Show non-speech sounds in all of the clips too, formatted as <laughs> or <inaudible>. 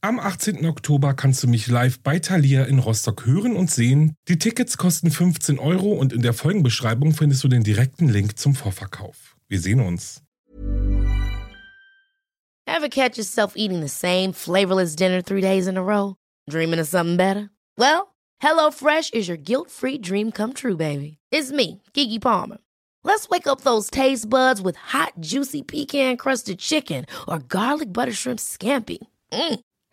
Am 18. Oktober kannst du mich live bei Thalia in Rostock hören und sehen. Die Tickets kosten 15 Euro und in der Folgenbeschreibung findest du den direkten Link zum Vorverkauf. Wir sehen uns. Ever catch yourself eating the same flavorless dinner three days in a row? Dreaming of something better? Well, HelloFresh is your guilt-free dream come true, baby. It's me, Kiki Palmer. Let's wake up those taste buds with hot, juicy pecan-crusted chicken or garlic butter shrimp scampi. Mm.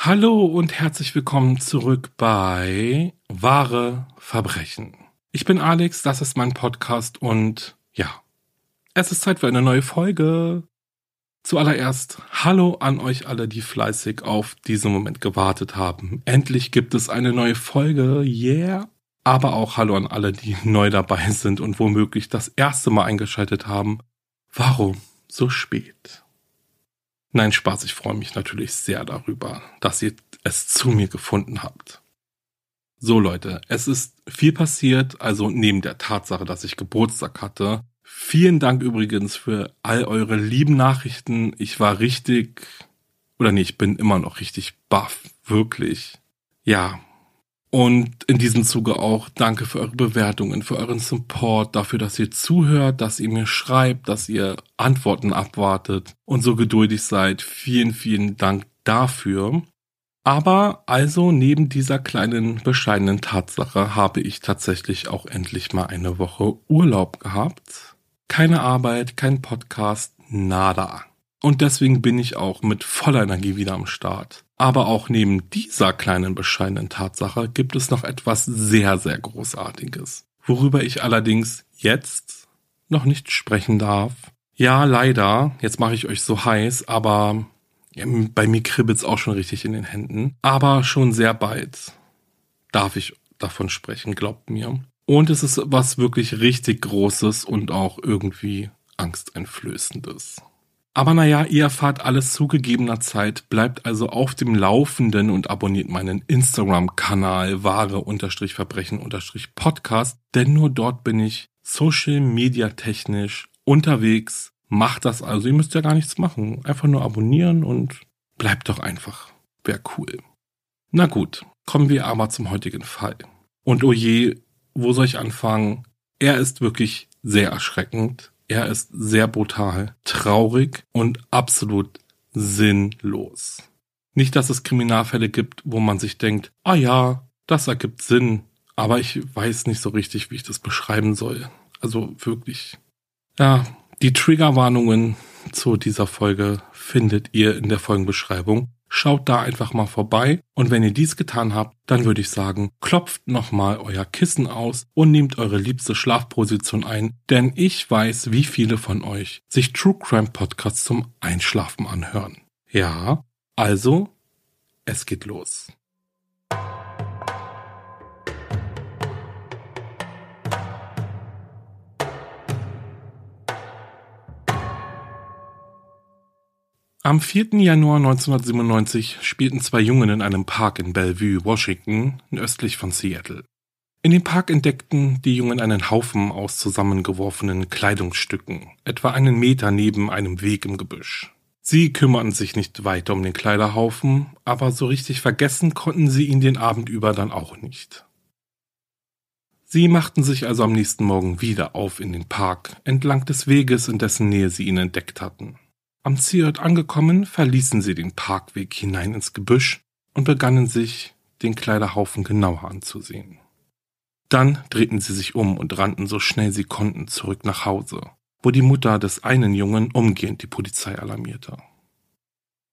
Hallo und herzlich willkommen zurück bei Wahre Verbrechen. Ich bin Alex, das ist mein Podcast und ja, es ist Zeit für eine neue Folge. Zuallererst Hallo an euch alle, die fleißig auf diesen Moment gewartet haben. Endlich gibt es eine neue Folge, yeah. Aber auch Hallo an alle, die <laughs> neu dabei sind und womöglich das erste Mal eingeschaltet haben. Warum so spät? Nein, Spaß, ich freue mich natürlich sehr darüber, dass ihr es zu mir gefunden habt. So Leute, es ist viel passiert, also neben der Tatsache, dass ich Geburtstag hatte. Vielen Dank übrigens für all eure lieben Nachrichten. Ich war richtig, oder nee, ich bin immer noch richtig baff, wirklich. Ja, und in diesem Zuge auch danke für eure Bewertungen, für euren Support, dafür, dass ihr zuhört, dass ihr mir schreibt, dass ihr Antworten abwartet und so geduldig seid. Vielen, vielen Dank dafür. Aber also neben dieser kleinen bescheidenen Tatsache habe ich tatsächlich auch endlich mal eine Woche Urlaub gehabt. Keine Arbeit, kein Podcast, nada. Und deswegen bin ich auch mit voller Energie wieder am Start. Aber auch neben dieser kleinen bescheidenen Tatsache gibt es noch etwas sehr, sehr Großartiges, worüber ich allerdings jetzt noch nicht sprechen darf. Ja, leider, jetzt mache ich euch so heiß, aber bei mir kribbelt's auch schon richtig in den Händen. Aber schon sehr bald darf ich davon sprechen, glaubt mir. Und es ist was wirklich richtig Großes und auch irgendwie angsteinflößendes. Aber naja, ihr erfahrt alles zu gegebener Zeit, bleibt also auf dem Laufenden und abonniert meinen Instagram-Kanal wahre-verbrechen-podcast, denn nur dort bin ich social media technisch unterwegs. Macht das also, ihr müsst ja gar nichts machen. Einfach nur abonnieren und bleibt doch einfach. Wäre cool. Na gut, kommen wir aber zum heutigen Fall. Und oh je, wo soll ich anfangen? Er ist wirklich sehr erschreckend er ist sehr brutal, traurig und absolut sinnlos. Nicht, dass es Kriminalfälle gibt, wo man sich denkt, ah ja, das ergibt Sinn, aber ich weiß nicht so richtig, wie ich das beschreiben soll. Also wirklich. Ja, die Triggerwarnungen zu dieser Folge findet ihr in der Folgenbeschreibung. Schaut da einfach mal vorbei und wenn ihr dies getan habt, dann würde ich sagen, klopft nochmal euer Kissen aus und nehmt eure liebste Schlafposition ein, denn ich weiß, wie viele von euch sich True Crime Podcasts zum Einschlafen anhören. Ja, also, es geht los. Am 4. Januar 1997 spielten zwei Jungen in einem Park in Bellevue, Washington, östlich von Seattle. In dem Park entdeckten die Jungen einen Haufen aus zusammengeworfenen Kleidungsstücken, etwa einen Meter neben einem Weg im Gebüsch. Sie kümmerten sich nicht weiter um den Kleiderhaufen, aber so richtig vergessen konnten sie ihn den Abend über dann auch nicht. Sie machten sich also am nächsten Morgen wieder auf in den Park, entlang des Weges, in dessen Nähe sie ihn entdeckt hatten. Am Zielort angekommen, verließen sie den Parkweg hinein ins Gebüsch und begannen sich den Kleiderhaufen genauer anzusehen. Dann drehten sie sich um und rannten so schnell sie konnten zurück nach Hause, wo die Mutter des einen Jungen umgehend die Polizei alarmierte.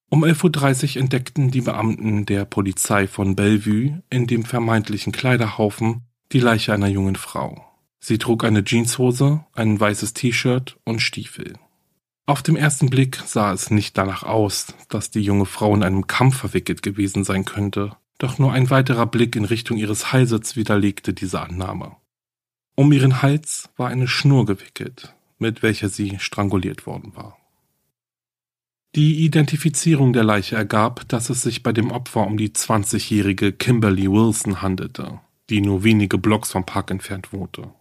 Um 11.30 Uhr entdeckten die Beamten der Polizei von Bellevue in dem vermeintlichen Kleiderhaufen die Leiche einer jungen Frau. Sie trug eine Jeanshose, ein weißes T-Shirt und Stiefel. Auf dem ersten Blick sah es nicht danach aus, dass die junge Frau in einem Kampf verwickelt gewesen sein könnte, doch nur ein weiterer Blick in Richtung ihres Halses widerlegte diese Annahme. Um ihren Hals war eine Schnur gewickelt, mit welcher sie stranguliert worden war. Die Identifizierung der Leiche ergab, dass es sich bei dem Opfer um die 20-jährige Kimberly Wilson handelte, die nur wenige Blocks vom Park entfernt wohnte.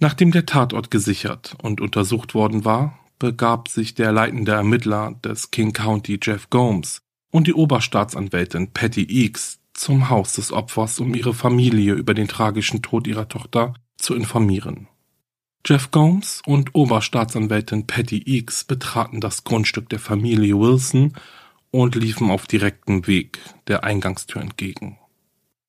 Nachdem der Tatort gesichert und untersucht worden war, begab sich der leitende Ermittler des King County Jeff Gomes und die Oberstaatsanwältin Patty Eakes zum Haus des Opfers, um ihre Familie über den tragischen Tod ihrer Tochter zu informieren. Jeff Gomes und Oberstaatsanwältin Patty Eakes betraten das Grundstück der Familie Wilson und liefen auf direktem Weg der Eingangstür entgegen.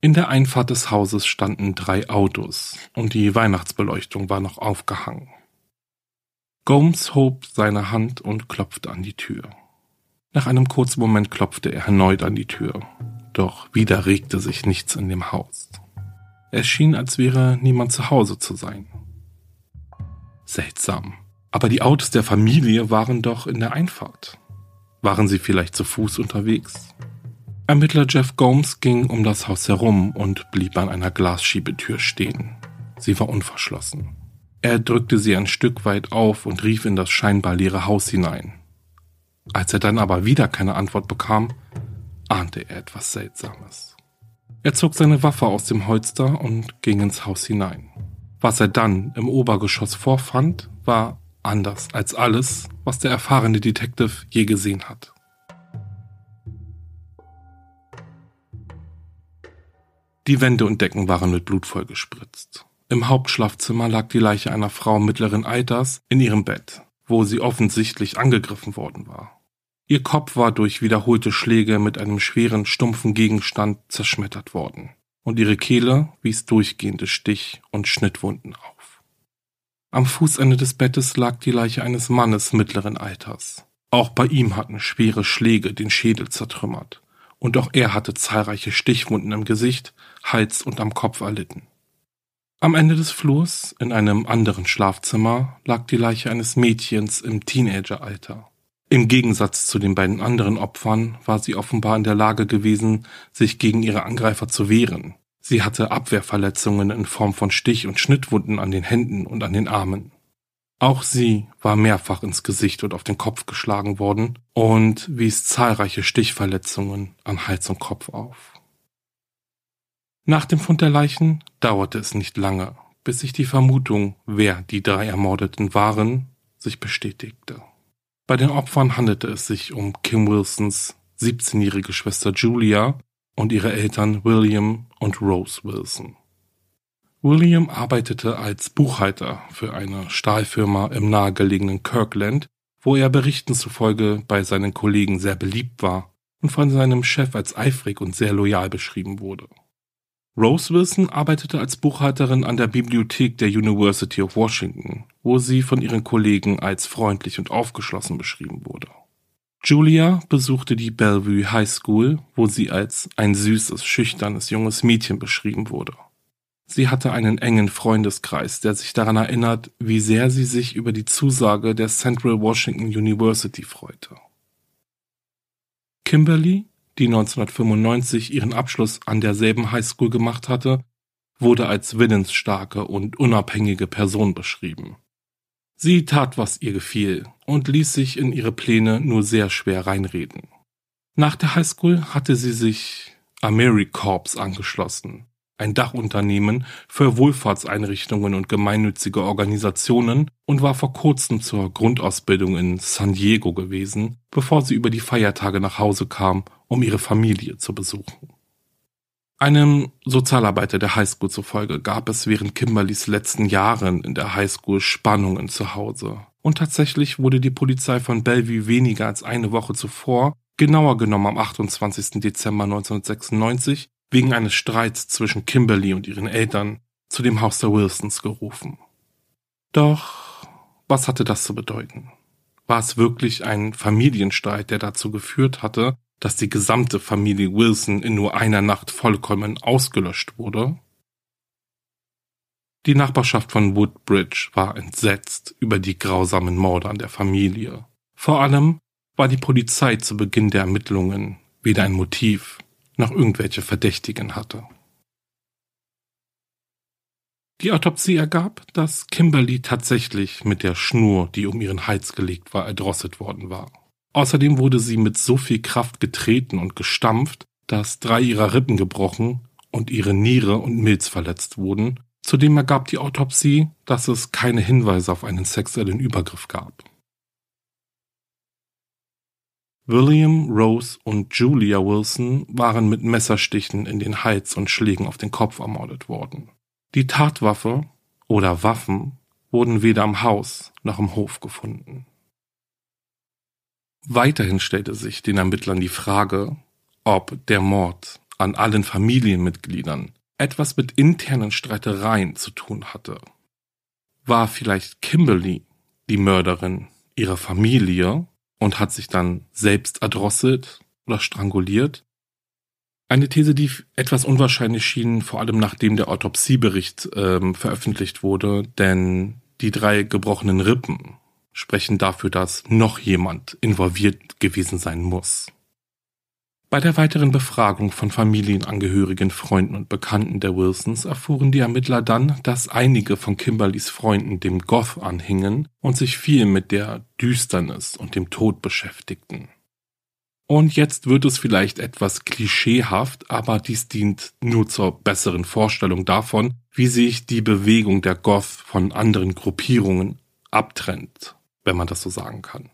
In der Einfahrt des Hauses standen drei Autos und die Weihnachtsbeleuchtung war noch aufgehangen. Gomes hob seine Hand und klopfte an die Tür. Nach einem kurzen Moment klopfte er erneut an die Tür, doch wieder regte sich nichts in dem Haus. Es schien, als wäre niemand zu Hause zu sein. Seltsam. Aber die Autos der Familie waren doch in der Einfahrt. Waren sie vielleicht zu Fuß unterwegs? Ermittler Jeff Gomes ging um das Haus herum und blieb an einer Glasschiebetür stehen. Sie war unverschlossen. Er drückte sie ein Stück weit auf und rief in das scheinbar leere Haus hinein. Als er dann aber wieder keine Antwort bekam, ahnte er etwas Seltsames. Er zog seine Waffe aus dem Holster und ging ins Haus hinein. Was er dann im Obergeschoss vorfand, war anders als alles, was der erfahrene Detective je gesehen hat. Die Wände und Decken waren mit Blut vollgespritzt. Im Hauptschlafzimmer lag die Leiche einer Frau mittleren Alters in ihrem Bett, wo sie offensichtlich angegriffen worden war. Ihr Kopf war durch wiederholte Schläge mit einem schweren, stumpfen Gegenstand zerschmettert worden, und ihre Kehle wies durchgehende Stich- und Schnittwunden auf. Am Fußende des Bettes lag die Leiche eines Mannes mittleren Alters. Auch bei ihm hatten schwere Schläge den Schädel zertrümmert, und auch er hatte zahlreiche Stichwunden im Gesicht, Hals und am Kopf erlitten. Am Ende des Flurs, in einem anderen Schlafzimmer, lag die Leiche eines Mädchens im Teenageralter. Im Gegensatz zu den beiden anderen Opfern war sie offenbar in der Lage gewesen, sich gegen ihre Angreifer zu wehren. Sie hatte Abwehrverletzungen in Form von Stich- und Schnittwunden an den Händen und an den Armen. Auch sie war mehrfach ins Gesicht und auf den Kopf geschlagen worden und wies zahlreiche Stichverletzungen an Hals und Kopf auf. Nach dem Fund der Leichen dauerte es nicht lange, bis sich die Vermutung, wer die drei Ermordeten waren, sich bestätigte. Bei den Opfern handelte es sich um Kim Wilsons 17-jährige Schwester Julia und ihre Eltern William und Rose Wilson. William arbeitete als Buchhalter für eine Stahlfirma im nahegelegenen Kirkland, wo er Berichten zufolge bei seinen Kollegen sehr beliebt war und von seinem Chef als eifrig und sehr loyal beschrieben wurde. Rose Wilson arbeitete als Buchhalterin an der Bibliothek der University of Washington, wo sie von ihren Kollegen als freundlich und aufgeschlossen beschrieben wurde. Julia besuchte die Bellevue High School, wo sie als ein süßes, schüchternes junges Mädchen beschrieben wurde. Sie hatte einen engen Freundeskreis, der sich daran erinnert, wie sehr sie sich über die Zusage der Central Washington University freute. Kimberly die 1995 ihren Abschluss an derselben Highschool gemacht hatte, wurde als willensstarke und unabhängige Person beschrieben. Sie tat, was ihr gefiel und ließ sich in ihre Pläne nur sehr schwer reinreden. Nach der Highschool hatte sie sich AmeriCorps angeschlossen, ein Dachunternehmen für Wohlfahrtseinrichtungen und gemeinnützige Organisationen und war vor kurzem zur Grundausbildung in San Diego gewesen, bevor sie über die Feiertage nach Hause kam, um ihre Familie zu besuchen. Einem Sozialarbeiter der Highschool zufolge gab es während Kimberlys letzten Jahren in der Highschool Spannungen zu Hause. Und tatsächlich wurde die Polizei von Bellevue weniger als eine Woche zuvor, genauer genommen am 28. Dezember 1996, wegen eines Streits zwischen Kimberly und ihren Eltern zu dem Haus der Wilsons gerufen. Doch was hatte das zu bedeuten? War es wirklich ein Familienstreit, der dazu geführt hatte, dass die gesamte Familie Wilson in nur einer Nacht vollkommen ausgelöscht wurde? Die Nachbarschaft von Woodbridge war entsetzt über die grausamen Morde an der Familie. Vor allem war die Polizei zu Beginn der Ermittlungen weder ein Motiv noch irgendwelche Verdächtigen hatte. Die Autopsie ergab, dass Kimberly tatsächlich mit der Schnur, die um ihren Hals gelegt war, erdrosselt worden war. Außerdem wurde sie mit so viel Kraft getreten und gestampft, dass drei ihrer Rippen gebrochen und ihre Niere und Milz verletzt wurden. Zudem ergab die Autopsie, dass es keine Hinweise auf einen sexuellen Übergriff gab. William, Rose und Julia Wilson waren mit Messerstichen in den Hals und Schlägen auf den Kopf ermordet worden. Die Tatwaffe oder Waffen wurden weder am Haus noch im Hof gefunden. Weiterhin stellte sich den Ermittlern die Frage, ob der Mord an allen Familienmitgliedern etwas mit internen Streitereien zu tun hatte. War vielleicht Kimberly die Mörderin ihrer Familie und hat sich dann selbst erdrosselt oder stranguliert? Eine These, die etwas unwahrscheinlich schien, vor allem nachdem der Autopsiebericht ähm, veröffentlicht wurde, denn die drei gebrochenen Rippen sprechen dafür, dass noch jemand involviert gewesen sein muss. Bei der weiteren Befragung von Familienangehörigen, Freunden und Bekannten der Wilsons erfuhren die Ermittler dann, dass einige von Kimberlys Freunden dem Goth anhingen und sich viel mit der Düsternis und dem Tod beschäftigten. Und jetzt wird es vielleicht etwas klischeehaft, aber dies dient nur zur besseren Vorstellung davon, wie sich die Bewegung der Goth von anderen Gruppierungen abtrennt, wenn man das so sagen kann.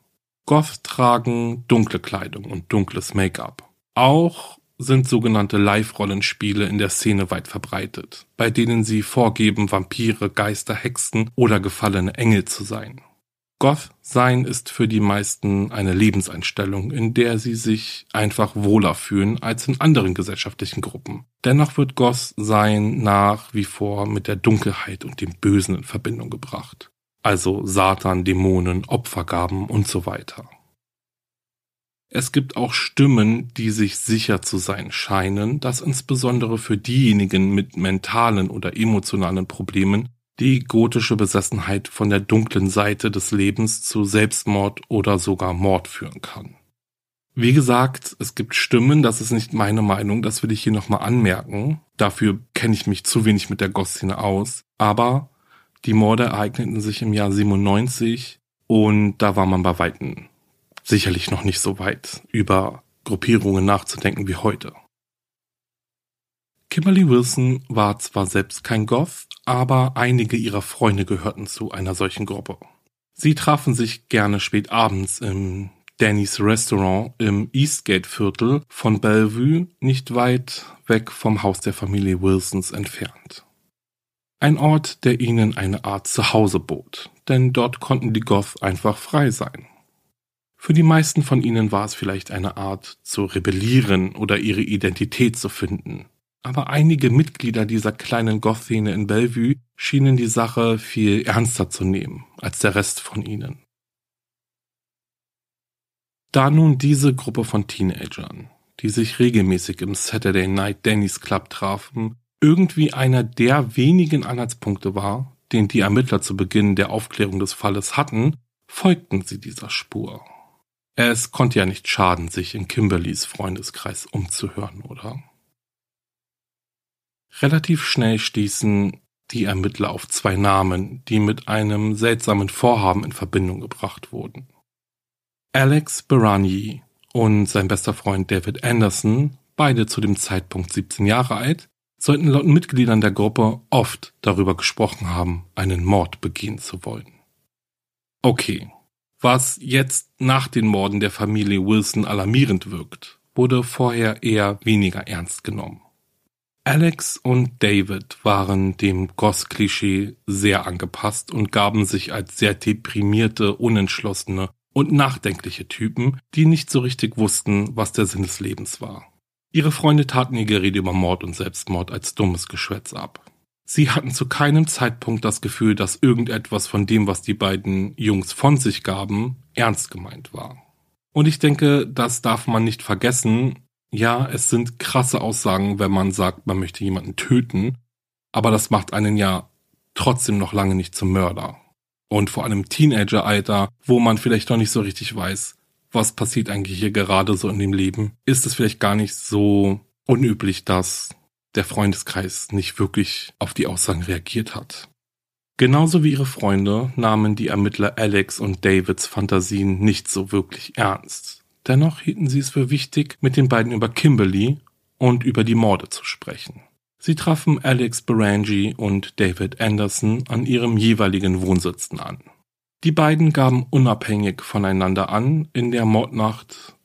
Goth tragen dunkle Kleidung und dunkles Make-up. Auch sind sogenannte Live-Rollenspiele in der Szene weit verbreitet, bei denen sie vorgeben, Vampire, Geister, Hexen oder gefallene Engel zu sein. Goth sein ist für die meisten eine Lebenseinstellung, in der sie sich einfach wohler fühlen als in anderen gesellschaftlichen Gruppen. Dennoch wird Goth sein nach wie vor mit der Dunkelheit und dem Bösen in Verbindung gebracht. Also Satan, Dämonen, Opfergaben und so weiter. Es gibt auch Stimmen, die sich sicher zu sein scheinen, dass insbesondere für diejenigen mit mentalen oder emotionalen Problemen die gotische Besessenheit von der dunklen Seite des Lebens zu Selbstmord oder sogar Mord führen kann. Wie gesagt, es gibt Stimmen, das ist nicht meine Meinung, das will ich hier nochmal anmerken. Dafür kenne ich mich zu wenig mit der Gosszene aus. Aber die Morde ereigneten sich im Jahr 97 und da war man bei Weitem sicherlich noch nicht so weit, über Gruppierungen nachzudenken wie heute. Kimberly Wilson war zwar selbst kein Goth, aber einige ihrer Freunde gehörten zu einer solchen Gruppe. Sie trafen sich gerne spät abends im Danny's Restaurant im Eastgate Viertel von Bellevue, nicht weit weg vom Haus der Familie Wilsons entfernt. Ein Ort, der ihnen eine Art Zuhause bot, denn dort konnten die Goth einfach frei sein. Für die meisten von ihnen war es vielleicht eine Art zu rebellieren oder ihre Identität zu finden, aber einige Mitglieder dieser kleinen Goth-Szene in Bellevue schienen die Sache viel ernster zu nehmen als der Rest von ihnen. Da nun diese Gruppe von Teenagern, die sich regelmäßig im Saturday Night Danny's Club trafen, irgendwie einer der wenigen Anhaltspunkte war, den die Ermittler zu Beginn der Aufklärung des Falles hatten, folgten sie dieser Spur. Es konnte ja nicht schaden, sich in Kimberlys Freundeskreis umzuhören, oder? Relativ schnell stießen die Ermittler auf zwei Namen, die mit einem seltsamen Vorhaben in Verbindung gebracht wurden. Alex Berani und sein bester Freund David Anderson, beide zu dem Zeitpunkt 17 Jahre alt, sollten laut Mitgliedern der Gruppe oft darüber gesprochen haben, einen Mord begehen zu wollen. Okay, was jetzt nach den Morden der Familie Wilson alarmierend wirkt, wurde vorher eher weniger ernst genommen. Alex und David waren dem Goss-Klischee sehr angepasst und gaben sich als sehr deprimierte, unentschlossene und nachdenkliche Typen, die nicht so richtig wussten, was der Sinn des Lebens war. Ihre Freunde taten ihr Gerede über Mord und Selbstmord als dummes Geschwätz ab. Sie hatten zu keinem Zeitpunkt das Gefühl, dass irgendetwas von dem, was die beiden Jungs von sich gaben, ernst gemeint war. Und ich denke, das darf man nicht vergessen. Ja, es sind krasse Aussagen, wenn man sagt, man möchte jemanden töten, aber das macht einen ja trotzdem noch lange nicht zum Mörder. Und vor allem Teenageralter, wo man vielleicht noch nicht so richtig weiß, was passiert eigentlich hier gerade so in dem Leben, ist es vielleicht gar nicht so unüblich, dass der Freundeskreis nicht wirklich auf die Aussagen reagiert hat. Genauso wie ihre Freunde nahmen die Ermittler Alex und Davids Fantasien nicht so wirklich ernst. Dennoch hielten sie es für wichtig, mit den beiden über Kimberly und über die Morde zu sprechen. Sie trafen Alex Berangi und David Anderson an ihrem jeweiligen Wohnsitzen an. Die beiden gaben unabhängig voneinander an, in der Mordnacht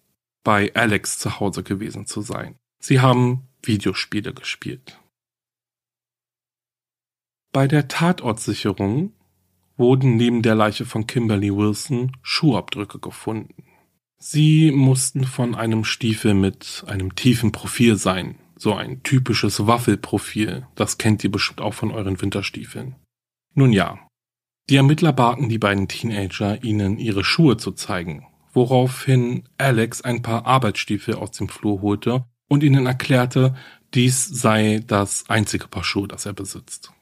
bei Alex zu Hause gewesen zu sein. Sie haben Videospiele gespielt. Bei der Tatortsicherung wurden neben der Leiche von Kimberly Wilson Schuhabdrücke gefunden. Sie mussten von einem Stiefel mit einem tiefen Profil sein, so ein typisches Waffelprofil, das kennt ihr bestimmt auch von euren Winterstiefeln. Nun ja, die Ermittler baten die beiden Teenager, ihnen ihre Schuhe zu zeigen, woraufhin Alex ein paar Arbeitsstiefel aus dem Flur holte und ihnen erklärte, dies sei das einzige Paar Schuhe, das er besitzt.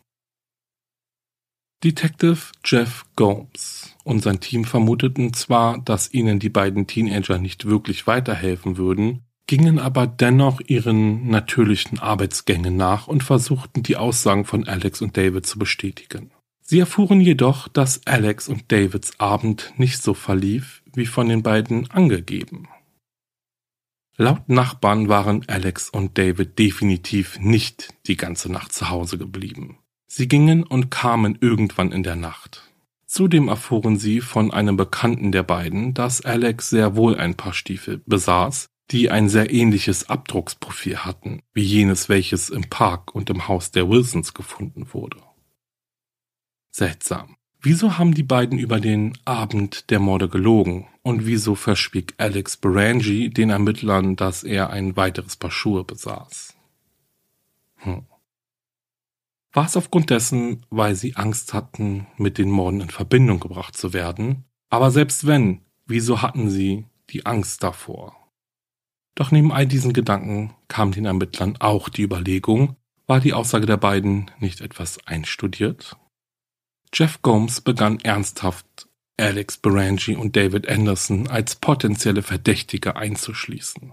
Detective Jeff Gomes und sein Team vermuteten zwar, dass ihnen die beiden Teenager nicht wirklich weiterhelfen würden, gingen aber dennoch ihren natürlichen Arbeitsgängen nach und versuchten die Aussagen von Alex und David zu bestätigen. Sie erfuhren jedoch, dass Alex und Davids Abend nicht so verlief, wie von den beiden angegeben. Laut Nachbarn waren Alex und David definitiv nicht die ganze Nacht zu Hause geblieben. Sie gingen und kamen irgendwann in der Nacht. Zudem erfuhren sie von einem Bekannten der beiden, dass Alex sehr wohl ein paar Stiefel besaß, die ein sehr ähnliches Abdrucksprofil hatten, wie jenes, welches im Park und im Haus der Wilsons gefunden wurde. Seltsam. Wieso haben die beiden über den Abend der Morde gelogen? Und wieso verschwieg Alex Berangi den Ermittlern, dass er ein weiteres Paar Schuhe besaß? Hm. War es aufgrund dessen, weil sie Angst hatten, mit den Morden in Verbindung gebracht zu werden? Aber selbst wenn, wieso hatten sie die Angst davor? Doch neben all diesen Gedanken kam den Ermittlern auch die Überlegung, war die Aussage der beiden nicht etwas einstudiert? Jeff Gomes begann ernsthaft, Alex Berangi und David Anderson als potenzielle Verdächtige einzuschließen.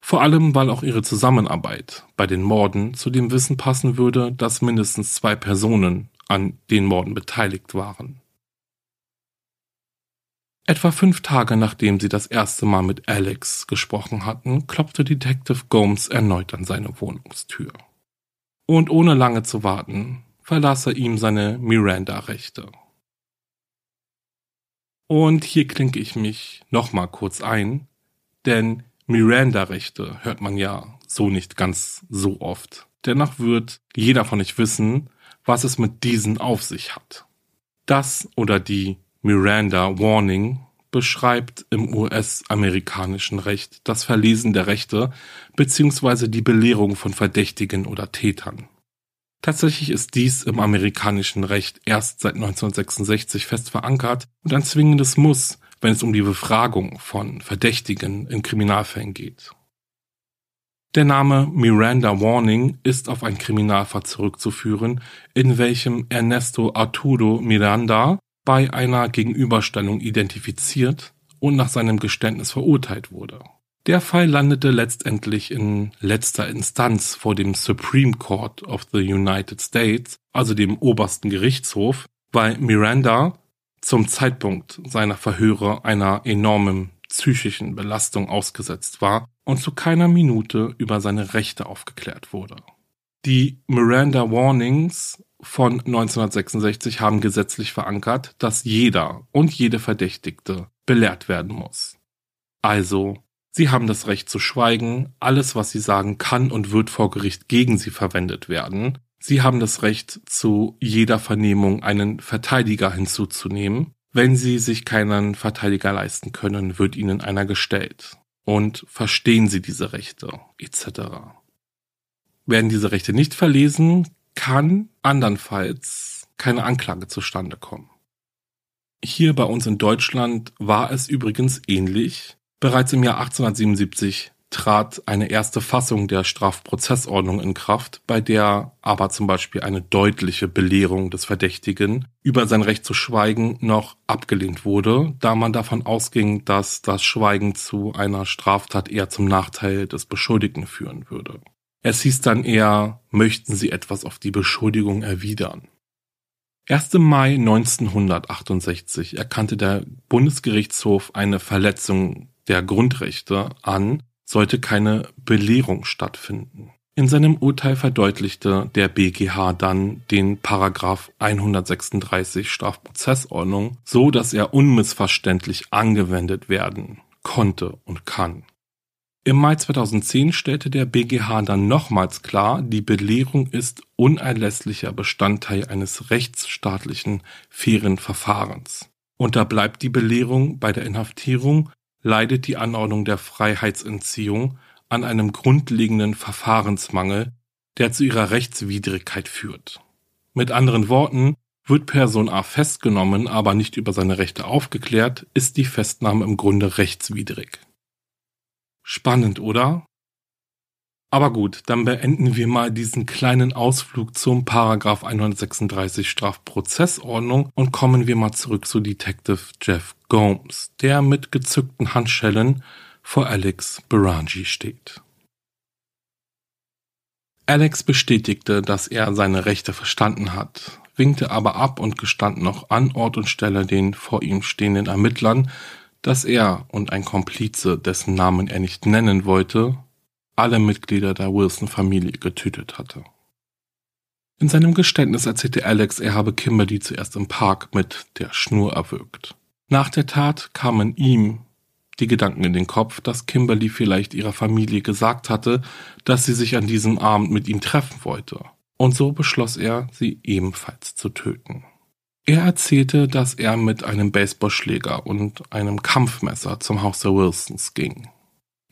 Vor allem, weil auch ihre Zusammenarbeit bei den Morden zu dem Wissen passen würde, dass mindestens zwei Personen an den Morden beteiligt waren. Etwa fünf Tage nachdem sie das erste Mal mit Alex gesprochen hatten, klopfte Detective Gomes erneut an seine Wohnungstür. Und ohne lange zu warten, verlas er ihm seine Miranda-Rechte. Und hier klinke ich mich nochmal kurz ein, denn Miranda-Rechte hört man ja so nicht ganz so oft. Dennoch wird jeder von euch wissen, was es mit diesen auf sich hat. Das oder die Miranda Warning beschreibt im US-amerikanischen Recht das Verlesen der Rechte bzw. die Belehrung von Verdächtigen oder Tätern. Tatsächlich ist dies im amerikanischen Recht erst seit 1966 fest verankert und ein zwingendes Muss, wenn es um die Befragung von Verdächtigen in Kriminalfällen geht. Der Name Miranda Warning ist auf ein Kriminalfall zurückzuführen, in welchem Ernesto Arturo Miranda bei einer Gegenüberstellung identifiziert und nach seinem Geständnis verurteilt wurde. Der Fall landete letztendlich in letzter Instanz vor dem Supreme Court of the United States, also dem obersten Gerichtshof, weil Miranda zum Zeitpunkt seiner Verhöre einer enormen psychischen Belastung ausgesetzt war und zu keiner Minute über seine Rechte aufgeklärt wurde. Die Miranda Warnings von 1966 haben gesetzlich verankert, dass jeder und jede Verdächtigte belehrt werden muss. Also Sie haben das Recht zu schweigen, alles, was Sie sagen, kann und wird vor Gericht gegen Sie verwendet werden. Sie haben das Recht, zu jeder Vernehmung einen Verteidiger hinzuzunehmen. Wenn Sie sich keinen Verteidiger leisten können, wird Ihnen einer gestellt. und verstehen Sie diese Rechte etc. Werden diese Rechte nicht verlesen, kann andernfalls keine Anklage zustande kommen. Hier bei uns in Deutschland war es übrigens ähnlich. Bereits im Jahr 1877 trat eine erste Fassung der Strafprozessordnung in Kraft, bei der aber zum Beispiel eine deutliche Belehrung des Verdächtigen über sein Recht zu schweigen noch abgelehnt wurde, da man davon ausging, dass das Schweigen zu einer Straftat eher zum Nachteil des Beschuldigten führen würde. Es hieß dann eher, möchten Sie etwas auf die Beschuldigung erwidern. Erst im Mai 1968 erkannte der Bundesgerichtshof eine Verletzung der Grundrechte an, sollte keine Belehrung stattfinden. In seinem Urteil verdeutlichte der BGH dann den Paragraph 136 Strafprozessordnung so, dass er unmissverständlich angewendet werden konnte und kann. Im Mai 2010 stellte der BGH dann nochmals klar, die Belehrung ist unerlässlicher Bestandteil eines rechtsstaatlichen fairen Verfahrens. Unterbleibt die Belehrung bei der Inhaftierung, leidet die Anordnung der Freiheitsentziehung an einem grundlegenden Verfahrensmangel, der zu ihrer Rechtswidrigkeit führt. Mit anderen Worten, wird Person A festgenommen, aber nicht über seine Rechte aufgeklärt, ist die Festnahme im Grunde rechtswidrig. Spannend, oder? Aber gut, dann beenden wir mal diesen kleinen Ausflug zum Paragraph 136 Strafprozessordnung und kommen wir mal zurück zu Detective Jeff Gomes, der mit gezückten Handschellen vor Alex Berangi steht. Alex bestätigte, dass er seine Rechte verstanden hat, winkte aber ab und gestand noch an Ort und Stelle den vor ihm stehenden Ermittlern, dass er und ein Komplize, dessen Namen er nicht nennen wollte, alle Mitglieder der Wilson-Familie getötet hatte. In seinem Geständnis erzählte Alex, er habe Kimberly zuerst im Park mit der Schnur erwürgt. Nach der Tat kamen ihm die Gedanken in den Kopf, dass Kimberly vielleicht ihrer Familie gesagt hatte, dass sie sich an diesem Abend mit ihm treffen wollte. Und so beschloss er, sie ebenfalls zu töten. Er erzählte, dass er mit einem Baseballschläger und einem Kampfmesser zum Haus der Wilsons ging.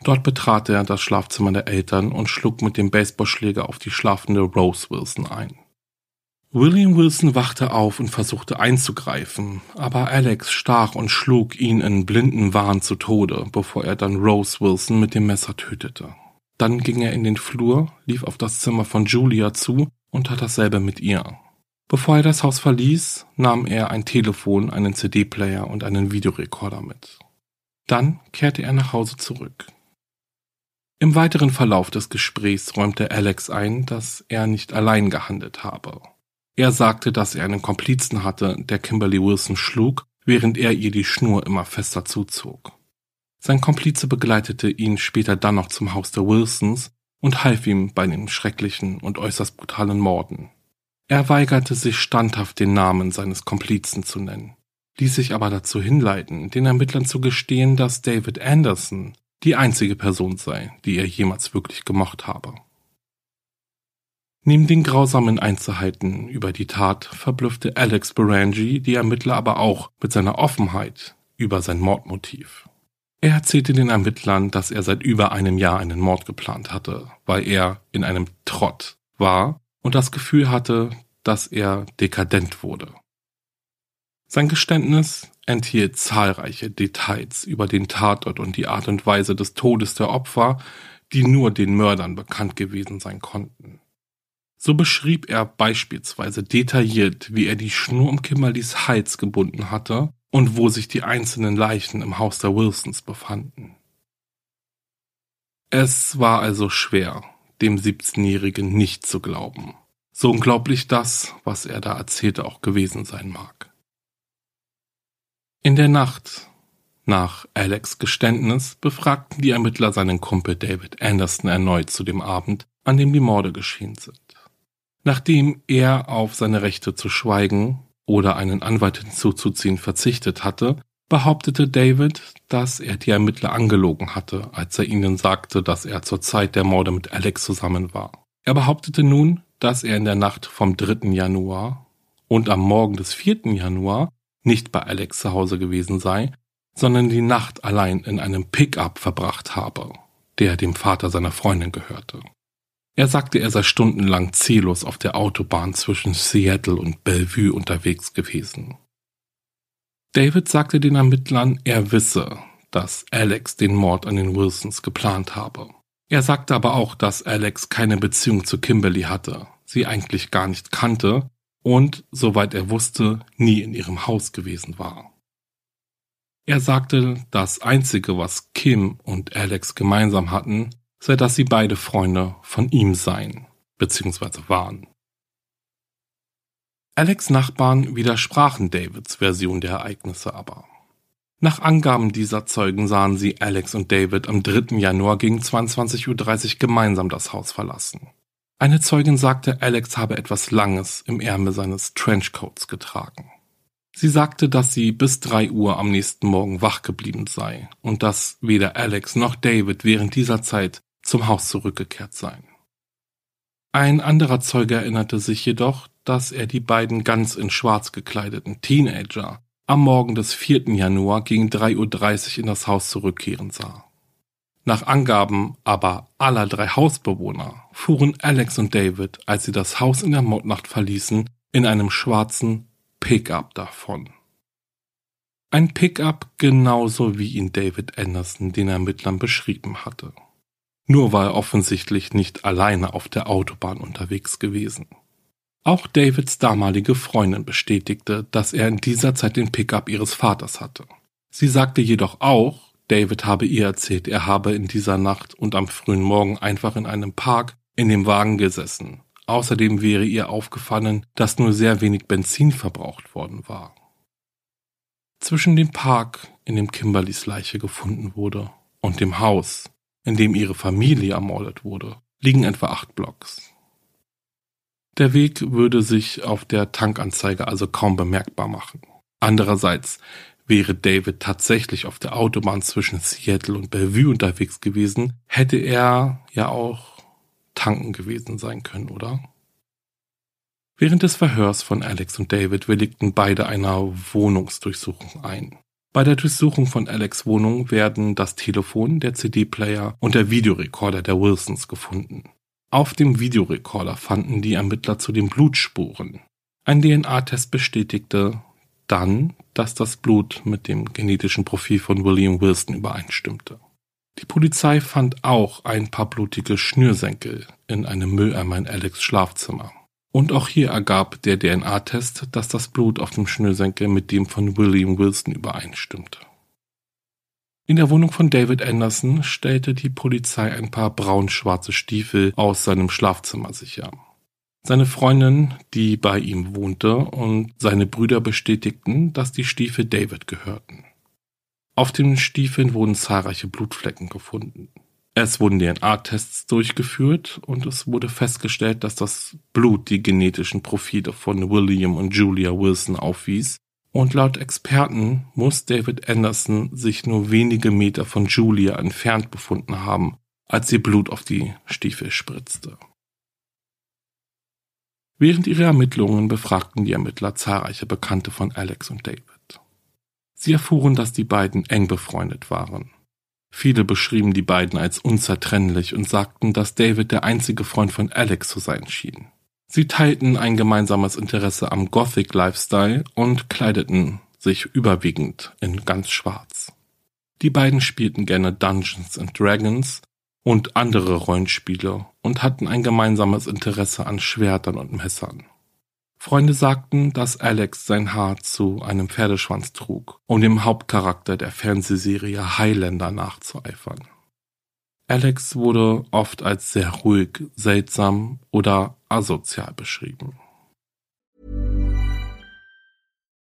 Dort betrat er das Schlafzimmer der Eltern und schlug mit dem Baseballschläger auf die schlafende Rose Wilson ein. William Wilson wachte auf und versuchte einzugreifen, aber Alex stach und schlug ihn in blinden Wahn zu Tode, bevor er dann Rose Wilson mit dem Messer tötete. Dann ging er in den Flur, lief auf das Zimmer von Julia zu und tat dasselbe mit ihr. Bevor er das Haus verließ, nahm er ein Telefon, einen CD-Player und einen Videorekorder mit. Dann kehrte er nach Hause zurück. Im weiteren Verlauf des Gesprächs räumte Alex ein, dass er nicht allein gehandelt habe. Er sagte, dass er einen Komplizen hatte, der Kimberly Wilson schlug, während er ihr die Schnur immer fester zuzog. Sein Komplize begleitete ihn später dann noch zum Haus der Wilsons und half ihm bei den schrecklichen und äußerst brutalen Morden. Er weigerte sich standhaft den Namen seines Komplizen zu nennen, ließ sich aber dazu hinleiten, den Ermittlern zu gestehen, dass David Anderson die einzige Person sei, die er jemals wirklich gemocht habe. Neben den grausamen Einzelheiten über die Tat verblüffte Alex Berangi die Ermittler aber auch mit seiner Offenheit über sein Mordmotiv. Er erzählte den Ermittlern, dass er seit über einem Jahr einen Mord geplant hatte, weil er in einem Trott war und das Gefühl hatte, dass er dekadent wurde. Sein Geständnis enthielt zahlreiche Details über den Tatort und die Art und Weise des Todes der Opfer, die nur den Mördern bekannt gewesen sein konnten. So beschrieb er beispielsweise detailliert, wie er die Schnur um Kimberlys Hals gebunden hatte und wo sich die einzelnen Leichen im Haus der Wilsons befanden. Es war also schwer, dem 17-Jährigen nicht zu glauben. So unglaublich das, was er da erzählte, auch gewesen sein mag. In der Nacht nach Alex Geständnis befragten die Ermittler seinen Kumpel David Anderson erneut zu dem Abend, an dem die Morde geschehen sind. Nachdem er auf seine Rechte zu schweigen oder einen Anwalt hinzuzuziehen verzichtet hatte, behauptete David, dass er die Ermittler angelogen hatte, als er ihnen sagte, dass er zur Zeit der Morde mit Alex zusammen war. Er behauptete nun, dass er in der Nacht vom 3. Januar und am Morgen des 4. Januar nicht bei Alex zu Hause gewesen sei, sondern die Nacht allein in einem Pickup verbracht habe, der dem Vater seiner Freundin gehörte. Er sagte, er sei stundenlang ziellos auf der Autobahn zwischen Seattle und Bellevue unterwegs gewesen. David sagte den Ermittlern, er wisse, dass Alex den Mord an den Wilsons geplant habe. Er sagte aber auch, dass Alex keine Beziehung zu Kimberly hatte, sie eigentlich gar nicht kannte und, soweit er wusste, nie in ihrem Haus gewesen war. Er sagte, das Einzige, was Kim und Alex gemeinsam hatten, sei, dass sie beide Freunde von ihm seien, bzw. waren. Alex Nachbarn widersprachen Davids Version der Ereignisse aber. Nach Angaben dieser Zeugen sahen sie Alex und David am 3. Januar gegen 22.30 Uhr gemeinsam das Haus verlassen. Eine Zeugin sagte, Alex habe etwas Langes im Ärmel seines Trenchcoats getragen. Sie sagte, dass sie bis drei Uhr am nächsten Morgen wach geblieben sei und dass weder Alex noch David während dieser Zeit zum Haus zurückgekehrt seien. Ein anderer Zeuge erinnerte sich jedoch, dass er die beiden ganz in schwarz gekleideten Teenager am Morgen des 4. Januar gegen 3.30 Uhr in das Haus zurückkehren sah. Nach Angaben aber aller drei Hausbewohner fuhren Alex und David, als sie das Haus in der Mordnacht verließen, in einem schwarzen Pickup davon. Ein Pickup genauso wie ihn David Anderson den Ermittlern beschrieben hatte. Nur war er offensichtlich nicht alleine auf der Autobahn unterwegs gewesen. Auch Davids damalige Freundin bestätigte, dass er in dieser Zeit den Pickup ihres Vaters hatte. Sie sagte jedoch auch, David habe ihr erzählt, er habe in dieser Nacht und am frühen Morgen einfach in einem Park in dem Wagen gesessen. Außerdem wäre ihr aufgefallen, dass nur sehr wenig Benzin verbraucht worden war. Zwischen dem Park, in dem Kimberlys Leiche gefunden wurde, und dem Haus, in dem ihre Familie ermordet wurde, liegen etwa acht Blocks. Der Weg würde sich auf der Tankanzeige also kaum bemerkbar machen. Andererseits wäre David tatsächlich auf der Autobahn zwischen Seattle und Bellevue unterwegs gewesen, hätte er ja auch tanken gewesen sein können, oder? Während des Verhörs von Alex und David willigten beide einer Wohnungsdurchsuchung ein. Bei der Durchsuchung von Alex Wohnung werden das Telefon, der CD-Player und der Videorekorder der Wilsons gefunden. Auf dem Videorekorder fanden die Ermittler zu den Blutspuren. Ein DNA-Test bestätigte dann, dass das Blut mit dem genetischen Profil von William Wilson übereinstimmte. Die Polizei fand auch ein paar blutige Schnürsenkel in einem Mülleimer in Alex Schlafzimmer. Und auch hier ergab der DNA-Test, dass das Blut auf dem Schnürsenkel mit dem von William Wilson übereinstimmte. In der Wohnung von David Anderson stellte die Polizei ein paar braun-schwarze Stiefel aus seinem Schlafzimmer sicher. Seine Freundin, die bei ihm wohnte, und seine Brüder bestätigten, dass die Stiefel David gehörten. Auf den Stiefeln wurden zahlreiche Blutflecken gefunden. Es wurden DNA-Tests durchgeführt und es wurde festgestellt, dass das Blut die genetischen Profile von William und Julia Wilson aufwies. Und laut Experten muss David Anderson sich nur wenige Meter von Julia entfernt befunden haben, als ihr Blut auf die Stiefel spritzte. Während ihrer Ermittlungen befragten die Ermittler zahlreiche Bekannte von Alex und David. Sie erfuhren, dass die beiden eng befreundet waren. Viele beschrieben die beiden als unzertrennlich und sagten, dass David der einzige Freund von Alex zu sein schien. Sie teilten ein gemeinsames Interesse am Gothic Lifestyle und kleideten sich überwiegend in ganz schwarz. Die beiden spielten gerne Dungeons and Dragons und andere Rollenspiele und hatten ein gemeinsames Interesse an Schwertern und Messern. Freunde sagten, dass Alex sein Haar zu einem Pferdeschwanz trug, um dem Hauptcharakter der Fernsehserie Highlander nachzueifern. Alex wurde oft als sehr ruhig, seltsam oder asozial beschrieben.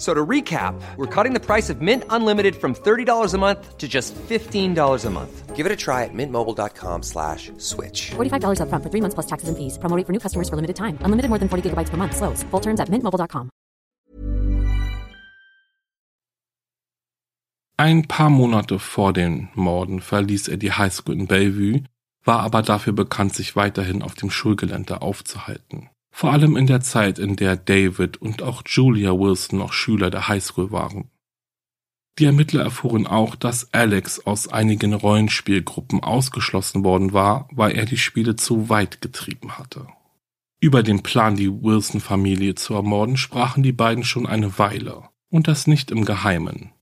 So to recap, we're cutting the price of Mint Unlimited from $30 a month to just $15 a month. Give it a try at mintmobile.com slash switch. $45 upfront for three months plus taxes and fees. Promoting for new customers for limited time. Unlimited more than 40 gigabytes per month. Slows. Full terms at mintmobile.com. Ein paar Monate vor den Morden verließ er die Highschool in Bellevue, war aber dafür bekannt, sich weiterhin auf dem Schulgelände aufzuhalten. Vor allem in der Zeit, in der David und auch Julia Wilson noch Schüler der Highschool waren. Die Ermittler erfuhren auch, dass Alex aus einigen Rollenspielgruppen ausgeschlossen worden war, weil er die Spiele zu weit getrieben hatte. Über den Plan, die Wilson-Familie zu ermorden, sprachen die beiden schon eine Weile, und das nicht im Geheimen.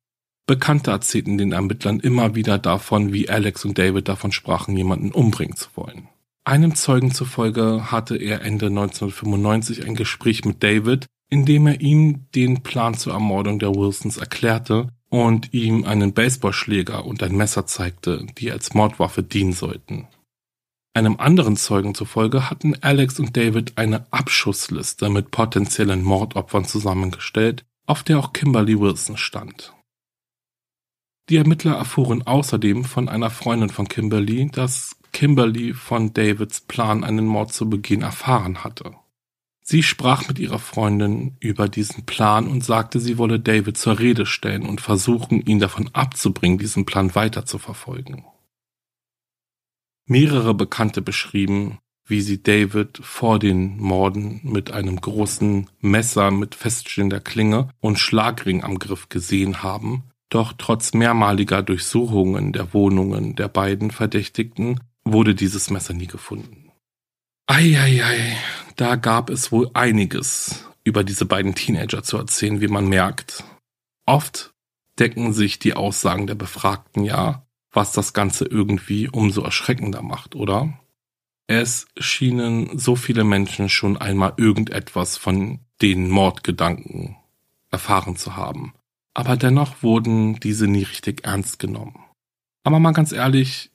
Bekannte erzählten den Ermittlern immer wieder davon, wie Alex und David davon sprachen, jemanden umbringen zu wollen. Einem Zeugen zufolge hatte er Ende 1995 ein Gespräch mit David, in dem er ihm den Plan zur Ermordung der Wilsons erklärte und ihm einen Baseballschläger und ein Messer zeigte, die als Mordwaffe dienen sollten. Einem anderen Zeugen zufolge hatten Alex und David eine Abschussliste mit potenziellen Mordopfern zusammengestellt, auf der auch Kimberly Wilson stand. Die Ermittler erfuhren außerdem von einer Freundin von Kimberly, dass Kimberly von Davids Plan, einen Mord zu begehen, erfahren hatte. Sie sprach mit ihrer Freundin über diesen Plan und sagte, sie wolle David zur Rede stellen und versuchen, ihn davon abzubringen, diesen Plan weiter zu verfolgen. Mehrere Bekannte beschrieben, wie sie David vor den Morden mit einem großen Messer mit feststehender Klinge und Schlagring am Griff gesehen haben, doch trotz mehrmaliger Durchsuchungen der Wohnungen der beiden Verdächtigten wurde dieses Messer nie gefunden. Eieiei, da gab es wohl einiges über diese beiden Teenager zu erzählen, wie man merkt. Oft decken sich die Aussagen der Befragten ja, was das Ganze irgendwie umso erschreckender macht, oder? Es schienen so viele Menschen schon einmal irgendetwas von den Mordgedanken erfahren zu haben. Aber dennoch wurden diese nie richtig ernst genommen. Aber mal ganz ehrlich,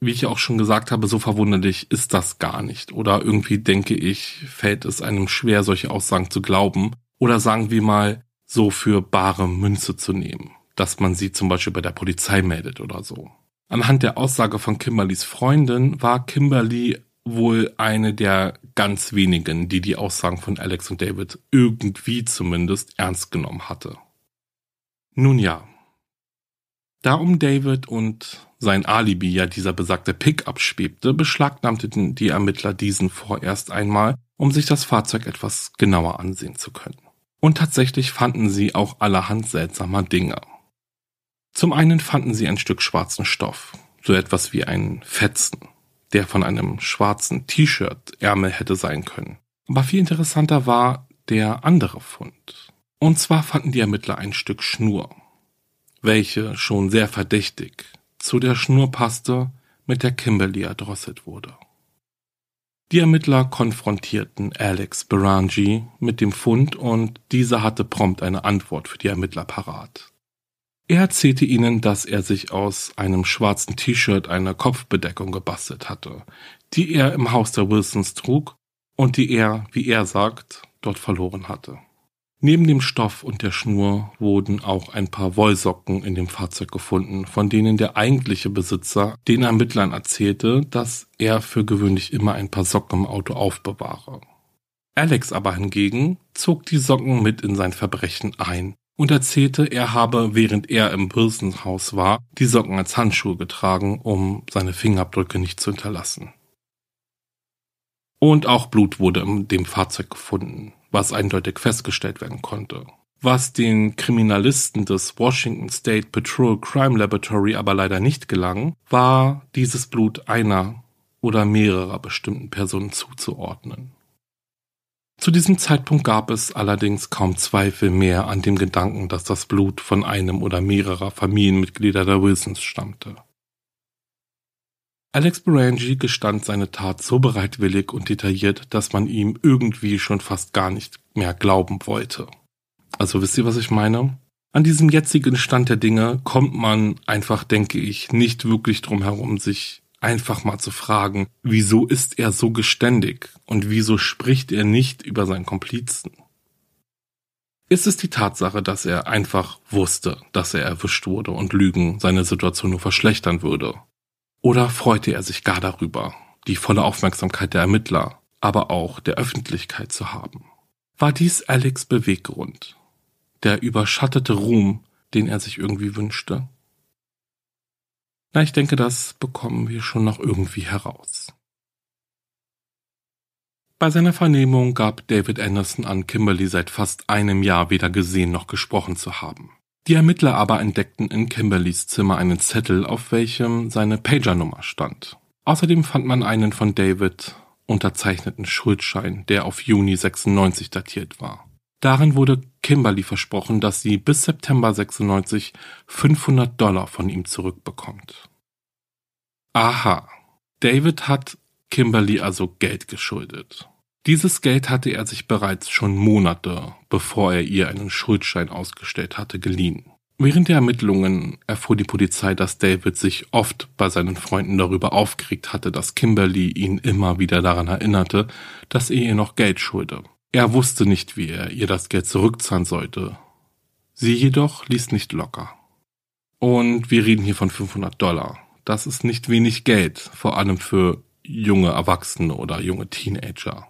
wie ich auch schon gesagt habe, so verwunderlich ist das gar nicht. Oder irgendwie denke ich, fällt es einem schwer, solche Aussagen zu glauben. Oder sagen wir mal, so für bare Münze zu nehmen. Dass man sie zum Beispiel bei der Polizei meldet oder so. Anhand der Aussage von Kimberlys Freundin war Kimberly wohl eine der ganz wenigen, die die Aussagen von Alex und David irgendwie zumindest ernst genommen hatte. Nun ja. Da um David und sein Alibi ja dieser besagte Pickup schwebte, beschlagnahmten die Ermittler diesen vorerst einmal, um sich das Fahrzeug etwas genauer ansehen zu können. Und tatsächlich fanden sie auch allerhand seltsamer Dinge. Zum einen fanden sie ein Stück schwarzen Stoff, so etwas wie ein Fetzen, der von einem schwarzen T-Shirt-Ärmel hätte sein können. Aber viel interessanter war der andere Fund. Und zwar fanden die Ermittler ein Stück Schnur, welche schon sehr verdächtig zu der Schnur passte, mit der Kimberly erdrosselt wurde. Die Ermittler konfrontierten Alex Berangi mit dem Fund und dieser hatte prompt eine Antwort für die Ermittler parat. Er erzählte ihnen, dass er sich aus einem schwarzen T-Shirt eine Kopfbedeckung gebastelt hatte, die er im Haus der Wilsons trug und die er, wie er sagt, dort verloren hatte. Neben dem Stoff und der Schnur wurden auch ein paar Wollsocken in dem Fahrzeug gefunden, von denen der eigentliche Besitzer den Ermittlern erzählte, dass er für gewöhnlich immer ein paar Socken im Auto aufbewahre. Alex aber hingegen zog die Socken mit in sein Verbrechen ein und erzählte, er habe, während er im Wilsonhaus war, die Socken als Handschuhe getragen, um seine Fingerabdrücke nicht zu hinterlassen. Und auch Blut wurde in dem Fahrzeug gefunden was eindeutig festgestellt werden konnte. Was den Kriminalisten des Washington State Patrol Crime Laboratory aber leider nicht gelang, war dieses Blut einer oder mehrerer bestimmten Personen zuzuordnen. Zu diesem Zeitpunkt gab es allerdings kaum Zweifel mehr an dem Gedanken, dass das Blut von einem oder mehrerer Familienmitglieder der Wilsons stammte. Alex Berangi gestand seine Tat so bereitwillig und detailliert, dass man ihm irgendwie schon fast gar nicht mehr glauben wollte. Also wisst ihr, was ich meine? An diesem jetzigen Stand der Dinge kommt man einfach, denke ich, nicht wirklich drum herum, sich einfach mal zu fragen, wieso ist er so geständig und wieso spricht er nicht über seinen Komplizen? Ist es die Tatsache, dass er einfach wusste, dass er erwischt wurde und Lügen seine Situation nur verschlechtern würde? Oder freute er sich gar darüber, die volle Aufmerksamkeit der Ermittler, aber auch der Öffentlichkeit zu haben? War dies Alex Beweggrund? Der überschattete Ruhm, den er sich irgendwie wünschte? Na, ich denke, das bekommen wir schon noch irgendwie heraus. Bei seiner Vernehmung gab David Anderson an, Kimberly seit fast einem Jahr weder gesehen noch gesprochen zu haben. Die Ermittler aber entdeckten in Kimberlys Zimmer einen Zettel, auf welchem seine Pagernummer stand. Außerdem fand man einen von David unterzeichneten Schuldschein, der auf Juni 96 datiert war. Darin wurde Kimberly versprochen, dass sie bis September 96 500 Dollar von ihm zurückbekommt. Aha, David hat Kimberly also Geld geschuldet. Dieses Geld hatte er sich bereits schon Monate, bevor er ihr einen Schuldschein ausgestellt hatte, geliehen. Während der Ermittlungen erfuhr die Polizei, dass David sich oft bei seinen Freunden darüber aufgeregt hatte, dass Kimberly ihn immer wieder daran erinnerte, dass er ihr noch Geld schulde. Er wusste nicht, wie er ihr das Geld zurückzahlen sollte. Sie jedoch ließ nicht locker. Und wir reden hier von 500 Dollar. Das ist nicht wenig Geld, vor allem für junge Erwachsene oder junge Teenager.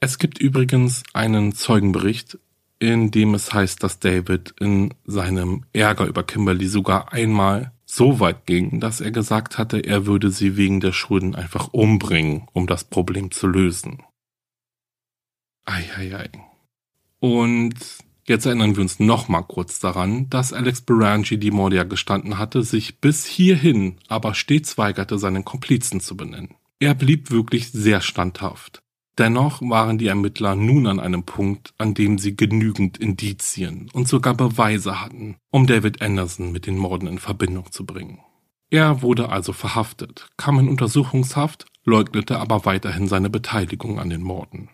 Es gibt übrigens einen Zeugenbericht, in dem es heißt, dass David in seinem Ärger über Kimberly sogar einmal so weit ging, dass er gesagt hatte, er würde sie wegen der Schulden einfach umbringen, um das Problem zu lösen. Eieiei. Und jetzt erinnern wir uns nochmal kurz daran, dass Alex Berangi die Morde ja gestanden hatte, sich bis hierhin aber stets weigerte, seinen Komplizen zu benennen. Er blieb wirklich sehr standhaft. Dennoch waren die Ermittler nun an einem Punkt, an dem sie genügend Indizien und sogar Beweise hatten, um David Anderson mit den Morden in Verbindung zu bringen. Er wurde also verhaftet, kam in Untersuchungshaft, leugnete aber weiterhin seine Beteiligung an den Morden.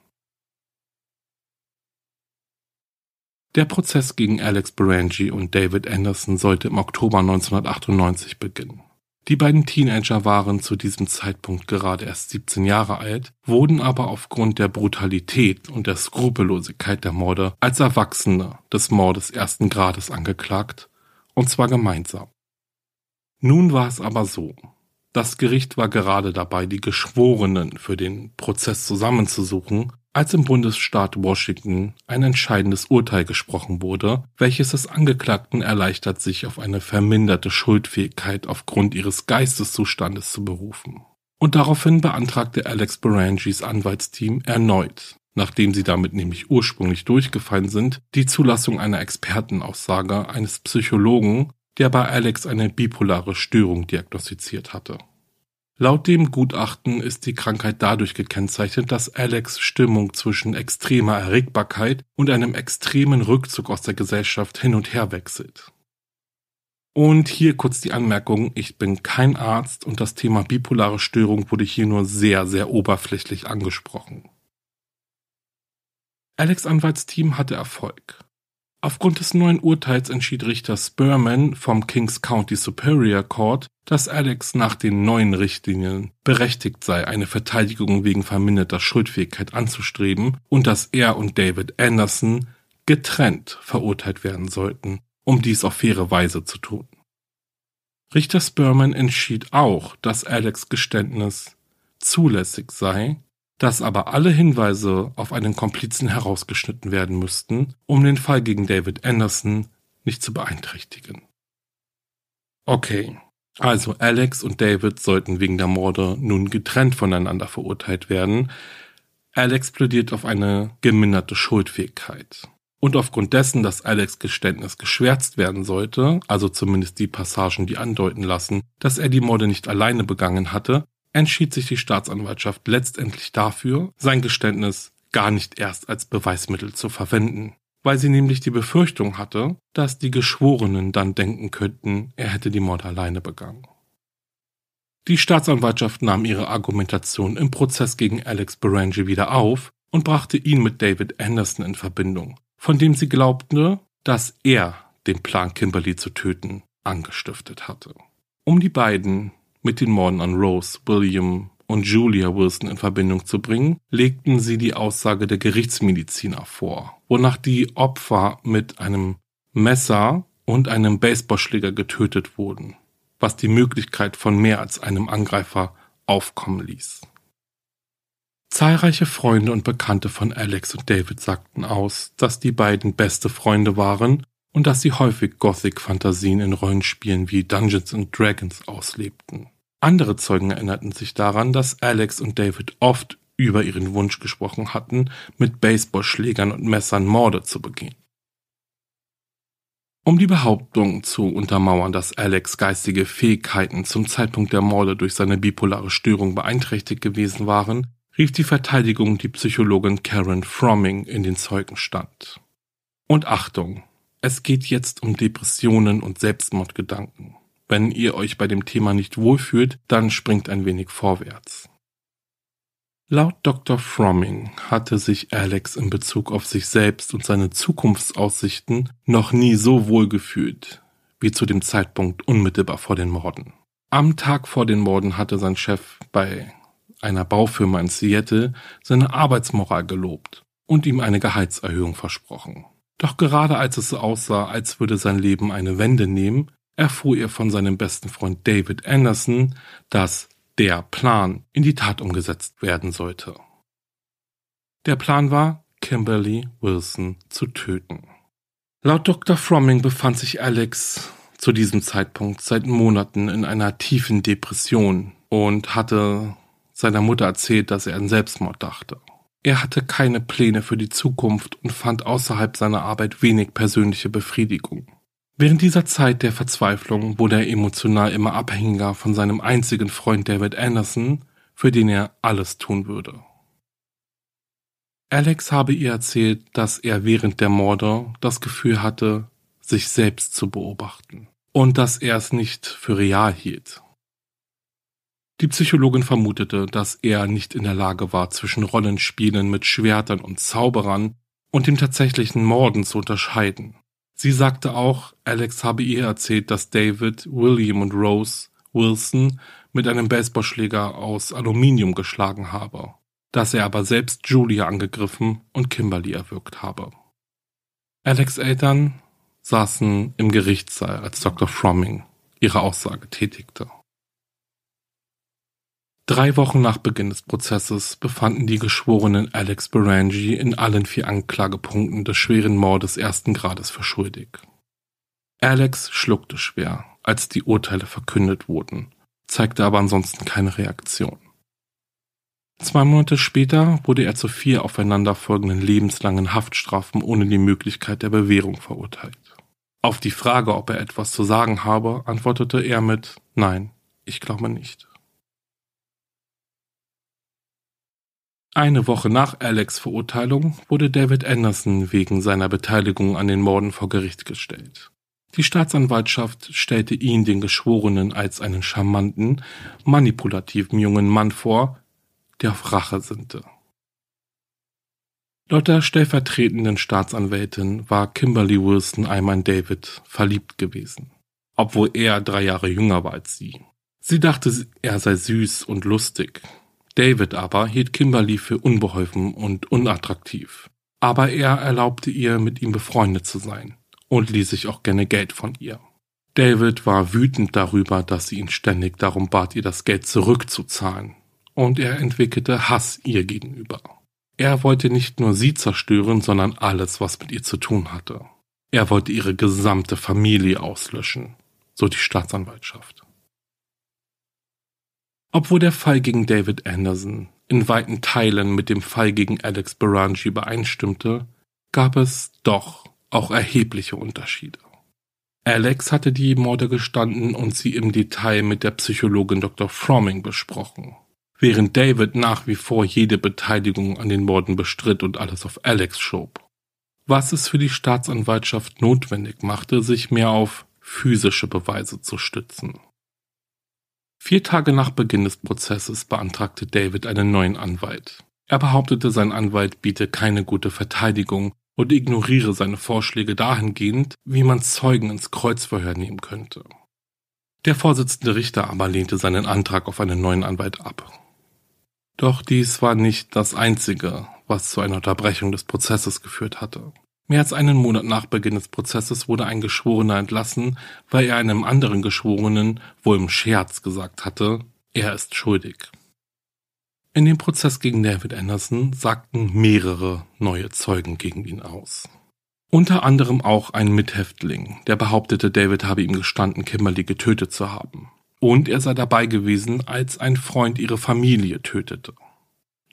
Der Prozess gegen Alex Berangi und David Anderson sollte im Oktober 1998 beginnen. Die beiden Teenager waren zu diesem Zeitpunkt gerade erst 17 Jahre alt, wurden aber aufgrund der Brutalität und der Skrupellosigkeit der Morde als Erwachsene des Mordes ersten Grades angeklagt, und zwar gemeinsam. Nun war es aber so. Das Gericht war gerade dabei, die Geschworenen für den Prozess zusammenzusuchen als im Bundesstaat Washington ein entscheidendes Urteil gesprochen wurde, welches es Angeklagten erleichtert, sich auf eine verminderte Schuldfähigkeit aufgrund ihres Geisteszustandes zu berufen. Und daraufhin beantragte Alex Berangis Anwaltsteam erneut, nachdem sie damit nämlich ursprünglich durchgefallen sind, die Zulassung einer Expertenaussage eines Psychologen, der bei Alex eine bipolare Störung diagnostiziert hatte. Laut dem Gutachten ist die Krankheit dadurch gekennzeichnet, dass Alex Stimmung zwischen extremer Erregbarkeit und einem extremen Rückzug aus der Gesellschaft hin und her wechselt. Und hier kurz die Anmerkung, ich bin kein Arzt und das Thema bipolare Störung wurde hier nur sehr, sehr oberflächlich angesprochen. Alex Anwaltsteam hatte Erfolg. Aufgrund des neuen Urteils entschied Richter Spurman vom Kings County Superior Court, dass Alex nach den neuen Richtlinien berechtigt sei, eine Verteidigung wegen verminderter Schuldfähigkeit anzustreben und dass er und David Anderson getrennt verurteilt werden sollten, um dies auf faire Weise zu tun. Richter Spurman entschied auch, dass Alex Geständnis zulässig sei dass aber alle Hinweise auf einen Komplizen herausgeschnitten werden müssten, um den Fall gegen David Anderson nicht zu beeinträchtigen. Okay, also Alex und David sollten wegen der Morde nun getrennt voneinander verurteilt werden. Alex plädiert auf eine geminderte Schuldfähigkeit. Und aufgrund dessen, dass Alex Geständnis geschwärzt werden sollte, also zumindest die Passagen, die andeuten lassen, dass er die Morde nicht alleine begangen hatte, entschied sich die Staatsanwaltschaft letztendlich dafür, sein Geständnis gar nicht erst als Beweismittel zu verwenden, weil sie nämlich die Befürchtung hatte, dass die Geschworenen dann denken könnten, er hätte die Morde alleine begangen. Die Staatsanwaltschaft nahm ihre Argumentation im Prozess gegen Alex Berangi wieder auf und brachte ihn mit David Anderson in Verbindung, von dem sie glaubte, dass er den Plan Kimberly zu töten angestiftet hatte. Um die beiden mit den Morden an Rose, William und Julia Wilson in Verbindung zu bringen, legten sie die Aussage der Gerichtsmediziner vor, wonach die Opfer mit einem Messer und einem Baseballschläger getötet wurden, was die Möglichkeit von mehr als einem Angreifer aufkommen ließ. Zahlreiche Freunde und Bekannte von Alex und David sagten aus, dass die beiden beste Freunde waren und dass sie häufig Gothic-Fantasien in Rollenspielen wie Dungeons and Dragons auslebten. Andere Zeugen erinnerten sich daran, dass Alex und David oft über ihren Wunsch gesprochen hatten, mit Baseballschlägern und Messern Morde zu begehen. Um die Behauptung zu untermauern, dass Alex geistige Fähigkeiten zum Zeitpunkt der Morde durch seine bipolare Störung beeinträchtigt gewesen waren, rief die Verteidigung die Psychologin Karen Fromming in den Zeugenstand. Und Achtung, es geht jetzt um Depressionen und Selbstmordgedanken. Wenn ihr euch bei dem Thema nicht wohlfühlt, dann springt ein wenig vorwärts. Laut Dr. Fromming hatte sich Alex in Bezug auf sich selbst und seine Zukunftsaussichten noch nie so wohl gefühlt wie zu dem Zeitpunkt unmittelbar vor den Morden. Am Tag vor den Morden hatte sein Chef bei einer Baufirma in Seattle seine Arbeitsmoral gelobt und ihm eine Gehaltserhöhung versprochen. Doch gerade als es so aussah, als würde sein Leben eine Wende nehmen, erfuhr er von seinem besten Freund David Anderson, dass der Plan in die Tat umgesetzt werden sollte. Der Plan war, Kimberly Wilson zu töten. Laut Dr. Fromming befand sich Alex zu diesem Zeitpunkt seit Monaten in einer tiefen Depression und hatte seiner Mutter erzählt, dass er an Selbstmord dachte. Er hatte keine Pläne für die Zukunft und fand außerhalb seiner Arbeit wenig persönliche Befriedigung. Während dieser Zeit der Verzweiflung wurde er emotional immer abhängiger von seinem einzigen Freund David Anderson, für den er alles tun würde. Alex habe ihr erzählt, dass er während der Morde das Gefühl hatte, sich selbst zu beobachten und dass er es nicht für real hielt. Die Psychologin vermutete, dass er nicht in der Lage war, zwischen Rollenspielen mit Schwertern und Zauberern und dem tatsächlichen Morden zu unterscheiden. Sie sagte auch, Alex habe ihr erzählt, dass David, William und Rose Wilson mit einem Baseballschläger aus Aluminium geschlagen habe, dass er aber selbst Julia angegriffen und Kimberly erwürgt habe. Alex Eltern saßen im Gerichtssaal, als Dr. Fromming ihre Aussage tätigte. Drei Wochen nach Beginn des Prozesses befanden die Geschworenen Alex Berangi in allen vier Anklagepunkten des schweren Mordes ersten Grades für schuldig. Alex schluckte schwer, als die Urteile verkündet wurden, zeigte aber ansonsten keine Reaktion. Zwei Monate später wurde er zu vier aufeinanderfolgenden lebenslangen Haftstrafen ohne die Möglichkeit der Bewährung verurteilt. Auf die Frage, ob er etwas zu sagen habe, antwortete er mit Nein, ich glaube nicht. Eine Woche nach Alex' Verurteilung wurde David Anderson wegen seiner Beteiligung an den Morden vor Gericht gestellt. Die Staatsanwaltschaft stellte ihn den Geschworenen als einen charmanten, manipulativen jungen Mann vor, der auf Rache sinnte. Laut der stellvertretenden Staatsanwältin war Kimberly Wilson einmal in David verliebt gewesen, obwohl er drei Jahre jünger war als sie. Sie dachte, er sei süß und lustig, David aber hielt Kimberly für unbeholfen und unattraktiv. Aber er erlaubte ihr, mit ihm befreundet zu sein und ließ sich auch gerne Geld von ihr. David war wütend darüber, dass sie ihn ständig darum bat, ihr das Geld zurückzuzahlen, und er entwickelte Hass ihr gegenüber. Er wollte nicht nur sie zerstören, sondern alles, was mit ihr zu tun hatte. Er wollte ihre gesamte Familie auslöschen, so die Staatsanwaltschaft. Obwohl der Fall gegen David Anderson in weiten Teilen mit dem Fall gegen Alex Berangi übereinstimmte, gab es doch auch erhebliche Unterschiede. Alex hatte die Morde gestanden und sie im Detail mit der Psychologin Dr. Fromming besprochen, während David nach wie vor jede Beteiligung an den Morden bestritt und alles auf Alex schob. Was es für die Staatsanwaltschaft notwendig machte, sich mehr auf physische Beweise zu stützen. Vier Tage nach Beginn des Prozesses beantragte David einen neuen Anwalt. Er behauptete, sein Anwalt biete keine gute Verteidigung und ignoriere seine Vorschläge dahingehend, wie man Zeugen ins Kreuzverhör nehmen könnte. Der Vorsitzende Richter aber lehnte seinen Antrag auf einen neuen Anwalt ab. Doch dies war nicht das Einzige, was zu einer Unterbrechung des Prozesses geführt hatte. Mehr als einen Monat nach Beginn des Prozesses wurde ein Geschworener entlassen, weil er einem anderen Geschworenen wohl im Scherz gesagt hatte, er ist schuldig. In dem Prozess gegen David Anderson sagten mehrere neue Zeugen gegen ihn aus. Unter anderem auch ein Mithäftling, der behauptete, David habe ihm gestanden, Kimberly getötet zu haben. Und er sei dabei gewesen, als ein Freund ihre Familie tötete.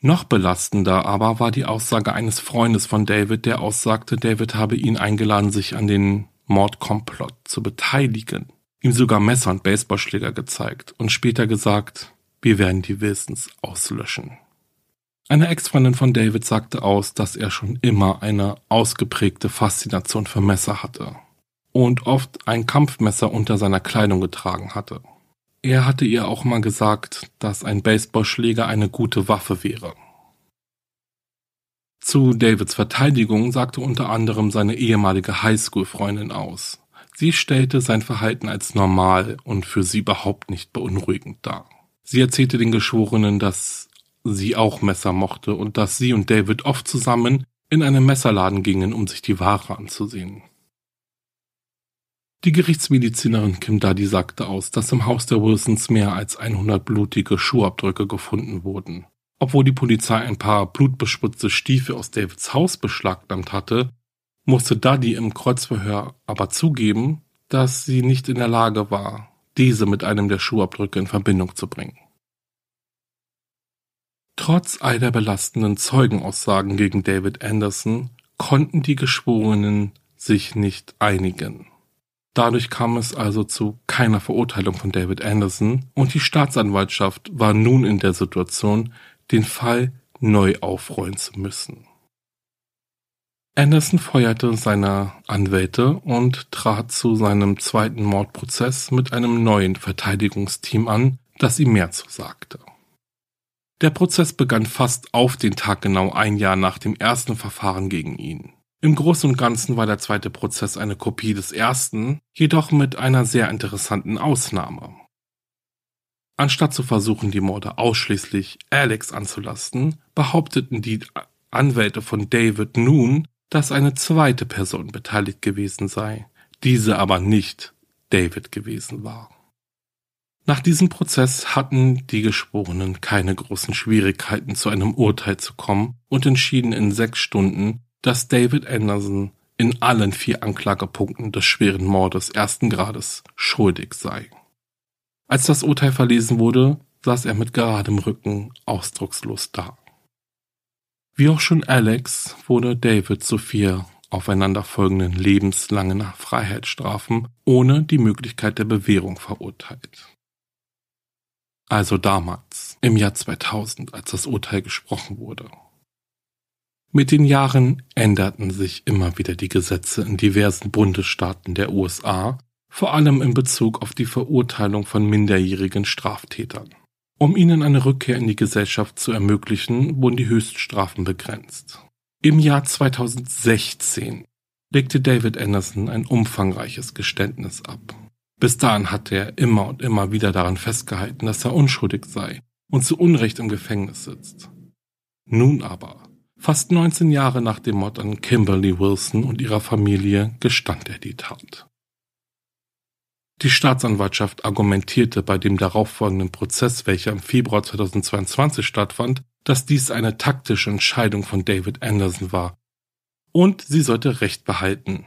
Noch belastender aber war die Aussage eines Freundes von David, der aussagte, David habe ihn eingeladen, sich an den Mordkomplott zu beteiligen, ihm sogar Messer und Baseballschläger gezeigt und später gesagt, wir werden die Wilsons auslöschen. Eine Ex-Freundin von David sagte aus, dass er schon immer eine ausgeprägte Faszination für Messer hatte und oft ein Kampfmesser unter seiner Kleidung getragen hatte. Er hatte ihr auch mal gesagt, dass ein Baseballschläger eine gute Waffe wäre. Zu Davids Verteidigung sagte unter anderem seine ehemalige Highschool-Freundin aus. Sie stellte sein Verhalten als normal und für sie überhaupt nicht beunruhigend dar. Sie erzählte den Geschworenen, dass sie auch Messer mochte und dass sie und David oft zusammen in einen Messerladen gingen, um sich die Ware anzusehen. Die Gerichtsmedizinerin Kim Duddy sagte aus, dass im Haus der Wilsons mehr als 100 blutige Schuhabdrücke gefunden wurden. Obwohl die Polizei ein paar blutbespritzte Stiefel aus Davids Haus beschlagnahmt hatte, musste Duddy im Kreuzverhör aber zugeben, dass sie nicht in der Lage war, diese mit einem der Schuhabdrücke in Verbindung zu bringen. Trotz all der belastenden Zeugenaussagen gegen David Anderson konnten die Geschworenen sich nicht einigen. Dadurch kam es also zu keiner Verurteilung von David Anderson und die Staatsanwaltschaft war nun in der Situation, den Fall neu aufrollen zu müssen. Anderson feuerte seine Anwälte und trat zu seinem zweiten Mordprozess mit einem neuen Verteidigungsteam an, das ihm mehr zusagte. Der Prozess begann fast auf den Tag genau ein Jahr nach dem ersten Verfahren gegen ihn. Im Großen und Ganzen war der zweite Prozess eine Kopie des ersten, jedoch mit einer sehr interessanten Ausnahme. Anstatt zu versuchen, die Morde ausschließlich Alex anzulasten, behaupteten die Anwälte von David nun, dass eine zweite Person beteiligt gewesen sei, diese aber nicht David gewesen war. Nach diesem Prozess hatten die Geschworenen keine großen Schwierigkeiten, zu einem Urteil zu kommen und entschieden in sechs Stunden, dass David Anderson in allen vier Anklagepunkten des schweren Mordes ersten Grades schuldig sei. Als das Urteil verlesen wurde, saß er mit geradem Rücken ausdruckslos da. Wie auch schon Alex wurde David zu vier aufeinanderfolgenden lebenslangen Freiheitsstrafen ohne die Möglichkeit der Bewährung verurteilt. Also damals, im Jahr 2000, als das Urteil gesprochen wurde. Mit den Jahren änderten sich immer wieder die Gesetze in diversen Bundesstaaten der USA, vor allem in Bezug auf die Verurteilung von minderjährigen Straftätern. Um ihnen eine Rückkehr in die Gesellschaft zu ermöglichen, wurden die Höchststrafen begrenzt. Im Jahr 2016 legte David Anderson ein umfangreiches Geständnis ab. Bis dahin hatte er immer und immer wieder daran festgehalten, dass er unschuldig sei und zu Unrecht im Gefängnis sitzt. Nun aber Fast 19 Jahre nach dem Mord an Kimberly Wilson und ihrer Familie gestand er die Tat. Die Staatsanwaltschaft argumentierte bei dem darauffolgenden Prozess, welcher im Februar 2022 stattfand, dass dies eine taktische Entscheidung von David Anderson war und sie sollte Recht behalten.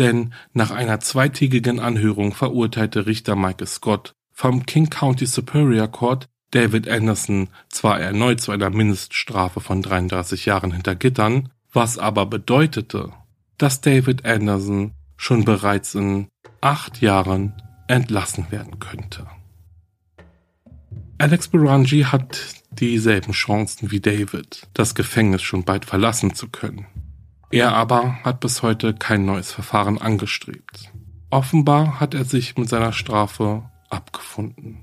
Denn nach einer zweitägigen Anhörung verurteilte Richter Michael Scott vom King County Superior Court David Anderson zwar erneut zu einer Mindeststrafe von 33 Jahren hinter Gittern, was aber bedeutete, dass David Anderson schon bereits in acht Jahren entlassen werden könnte. Alex Berangi hat dieselben Chancen wie David, das Gefängnis schon bald verlassen zu können. Er aber hat bis heute kein neues Verfahren angestrebt. Offenbar hat er sich mit seiner Strafe abgefunden.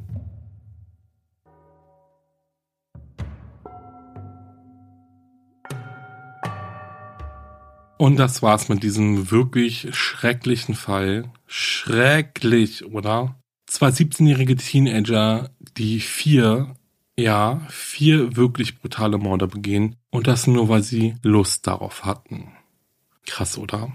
Und das war's mit diesem wirklich schrecklichen Fall. Schrecklich, oder? Zwei 17-jährige Teenager, die vier, ja, vier wirklich brutale Morde begehen. Und das nur, weil sie Lust darauf hatten. Krass, oder?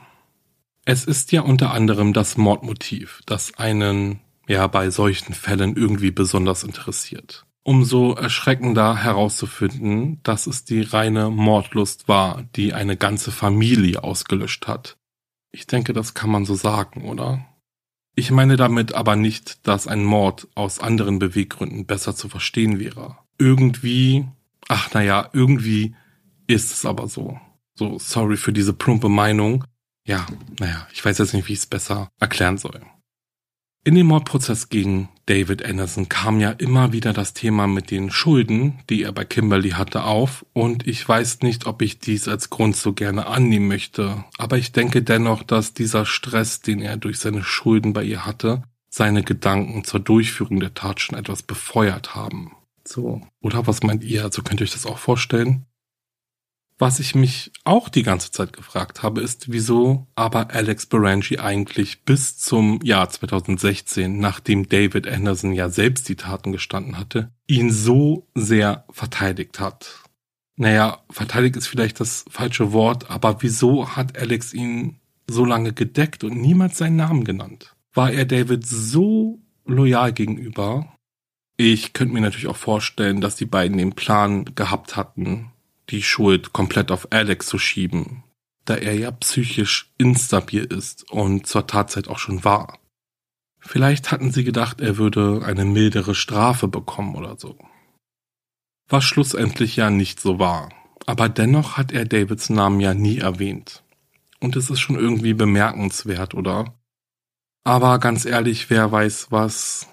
Es ist ja unter anderem das Mordmotiv, das einen, ja, bei solchen Fällen irgendwie besonders interessiert. Umso erschreckender herauszufinden, dass es die reine Mordlust war, die eine ganze Familie ausgelöscht hat. Ich denke, das kann man so sagen, oder? Ich meine damit aber nicht, dass ein Mord aus anderen Beweggründen besser zu verstehen wäre. Irgendwie, ach naja, irgendwie ist es aber so. So, sorry für diese plumpe Meinung. Ja, naja, ich weiß jetzt nicht, wie ich es besser erklären soll. In dem Mordprozess gegen David Anderson kam ja immer wieder das Thema mit den Schulden, die er bei Kimberly hatte, auf und ich weiß nicht, ob ich dies als Grund so gerne annehmen möchte, aber ich denke dennoch, dass dieser Stress, den er durch seine Schulden bei ihr hatte, seine Gedanken zur Durchführung der Tat schon etwas befeuert haben. So, oder was meint ihr? Also könnt ihr euch das auch vorstellen? Was ich mich auch die ganze Zeit gefragt habe, ist, wieso aber Alex Berangi eigentlich bis zum Jahr 2016, nachdem David Anderson ja selbst die Taten gestanden hatte, ihn so sehr verteidigt hat. Naja, verteidigt ist vielleicht das falsche Wort, aber wieso hat Alex ihn so lange gedeckt und niemals seinen Namen genannt? War er David so loyal gegenüber? Ich könnte mir natürlich auch vorstellen, dass die beiden den Plan gehabt hatten, die Schuld komplett auf Alex zu schieben, da er ja psychisch instabil ist und zur Tatzeit auch schon war. Vielleicht hatten sie gedacht, er würde eine mildere Strafe bekommen oder so. Was schlussendlich ja nicht so war. Aber dennoch hat er Davids Namen ja nie erwähnt. Und es ist schon irgendwie bemerkenswert, oder? Aber ganz ehrlich, wer weiß, was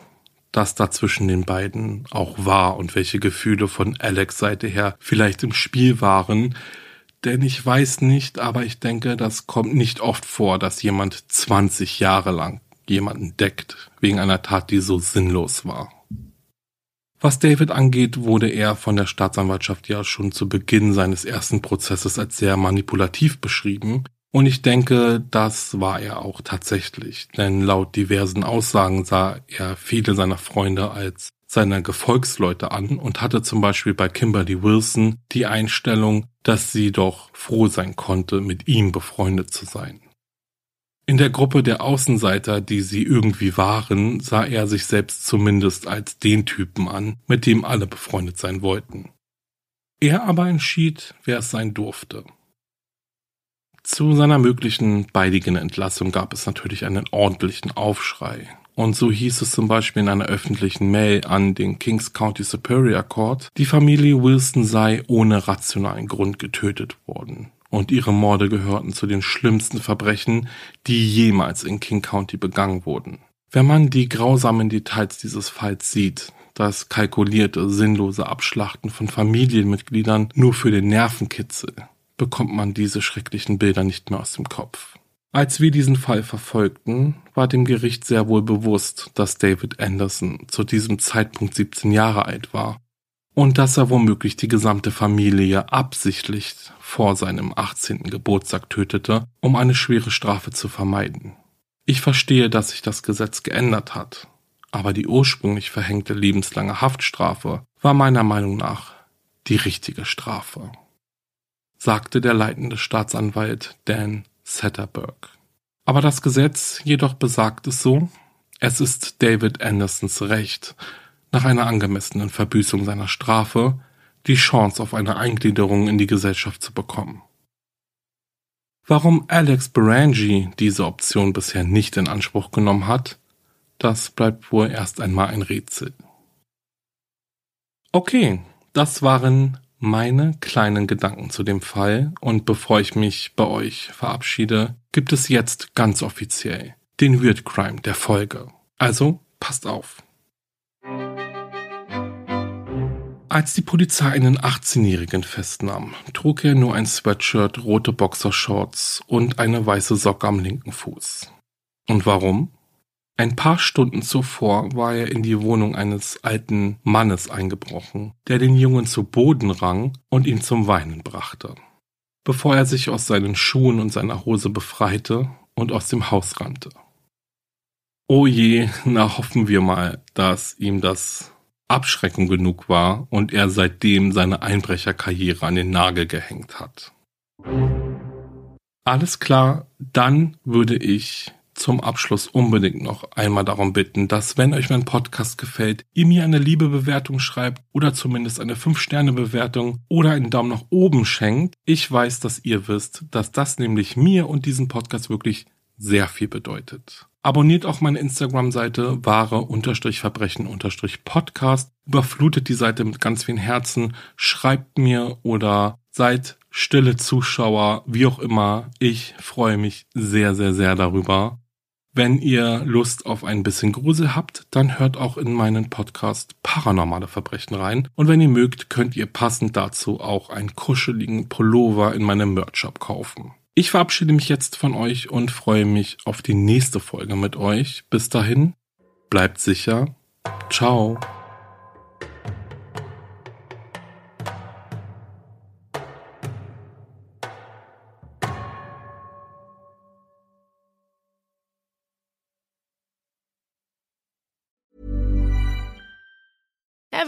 das da zwischen den beiden auch war und welche Gefühle von Alex Seite her vielleicht im Spiel waren. Denn ich weiß nicht, aber ich denke, das kommt nicht oft vor, dass jemand 20 Jahre lang jemanden deckt, wegen einer Tat, die so sinnlos war. Was David angeht, wurde er von der Staatsanwaltschaft ja schon zu Beginn seines ersten Prozesses als sehr manipulativ beschrieben, und ich denke, das war er auch tatsächlich, denn laut diversen Aussagen sah er viele seiner Freunde als seine Gefolgsleute an und hatte zum Beispiel bei Kimberly Wilson die Einstellung, dass sie doch froh sein konnte, mit ihm befreundet zu sein. In der Gruppe der Außenseiter, die sie irgendwie waren, sah er sich selbst zumindest als den Typen an, mit dem alle befreundet sein wollten. Er aber entschied, wer es sein durfte. Zu seiner möglichen baldigen Entlassung gab es natürlich einen ordentlichen Aufschrei. Und so hieß es zum Beispiel in einer öffentlichen Mail an den Kings County Superior Court, die Familie Wilson sei ohne rationalen Grund getötet worden. Und ihre Morde gehörten zu den schlimmsten Verbrechen, die jemals in King County begangen wurden. Wenn man die grausamen Details dieses Falls sieht, das kalkulierte, sinnlose Abschlachten von Familienmitgliedern nur für den Nervenkitzel, bekommt man diese schrecklichen Bilder nicht mehr aus dem Kopf. Als wir diesen Fall verfolgten, war dem Gericht sehr wohl bewusst, dass David Anderson zu diesem Zeitpunkt 17 Jahre alt war und dass er womöglich die gesamte Familie absichtlich vor seinem 18. Geburtstag tötete, um eine schwere Strafe zu vermeiden. Ich verstehe, dass sich das Gesetz geändert hat, aber die ursprünglich verhängte lebenslange Haftstrafe war meiner Meinung nach die richtige Strafe sagte der leitende Staatsanwalt Dan Satterberg. Aber das Gesetz jedoch besagt es so, es ist David Andersons Recht, nach einer angemessenen Verbüßung seiner Strafe die Chance auf eine Eingliederung in die Gesellschaft zu bekommen. Warum Alex Berangi diese Option bisher nicht in Anspruch genommen hat, das bleibt wohl erst einmal ein Rätsel. Okay, das waren meine kleinen Gedanken zu dem Fall und bevor ich mich bei euch verabschiede, gibt es jetzt ganz offiziell den Weird Crime der Folge. Also passt auf. Als die Polizei einen 18-Jährigen festnahm, trug er nur ein Sweatshirt, rote Boxershorts und eine weiße Socke am linken Fuß. Und warum? Ein paar Stunden zuvor war er in die Wohnung eines alten Mannes eingebrochen, der den Jungen zu Boden rang und ihn zum Weinen brachte, bevor er sich aus seinen Schuhen und seiner Hose befreite und aus dem Haus rannte. Oh je, na hoffen wir mal, dass ihm das Abschreckung genug war und er seitdem seine Einbrecherkarriere an den Nagel gehängt hat. Alles klar, dann würde ich zum Abschluss unbedingt noch einmal darum bitten, dass wenn euch mein Podcast gefällt, ihr mir eine liebe Bewertung schreibt oder zumindest eine 5-Sterne-Bewertung oder einen Daumen nach oben schenkt. Ich weiß, dass ihr wisst, dass das nämlich mir und diesem Podcast wirklich sehr viel bedeutet. Abonniert auch meine Instagram-Seite wahre-verbrechen-podcast. Überflutet die Seite mit ganz vielen Herzen. Schreibt mir oder seid stille Zuschauer, wie auch immer. Ich freue mich sehr, sehr, sehr darüber. Wenn ihr Lust auf ein bisschen Grusel habt, dann hört auch in meinen Podcast Paranormale Verbrechen rein. Und wenn ihr mögt, könnt ihr passend dazu auch einen kuscheligen Pullover in meinem Merch-Shop kaufen. Ich verabschiede mich jetzt von euch und freue mich auf die nächste Folge mit euch. Bis dahin, bleibt sicher. Ciao.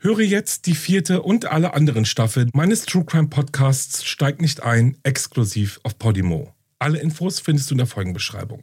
Höre jetzt die vierte und alle anderen Staffeln meines True Crime Podcasts Steigt nicht ein, exklusiv auf Podimo. Alle Infos findest du in der Folgenbeschreibung.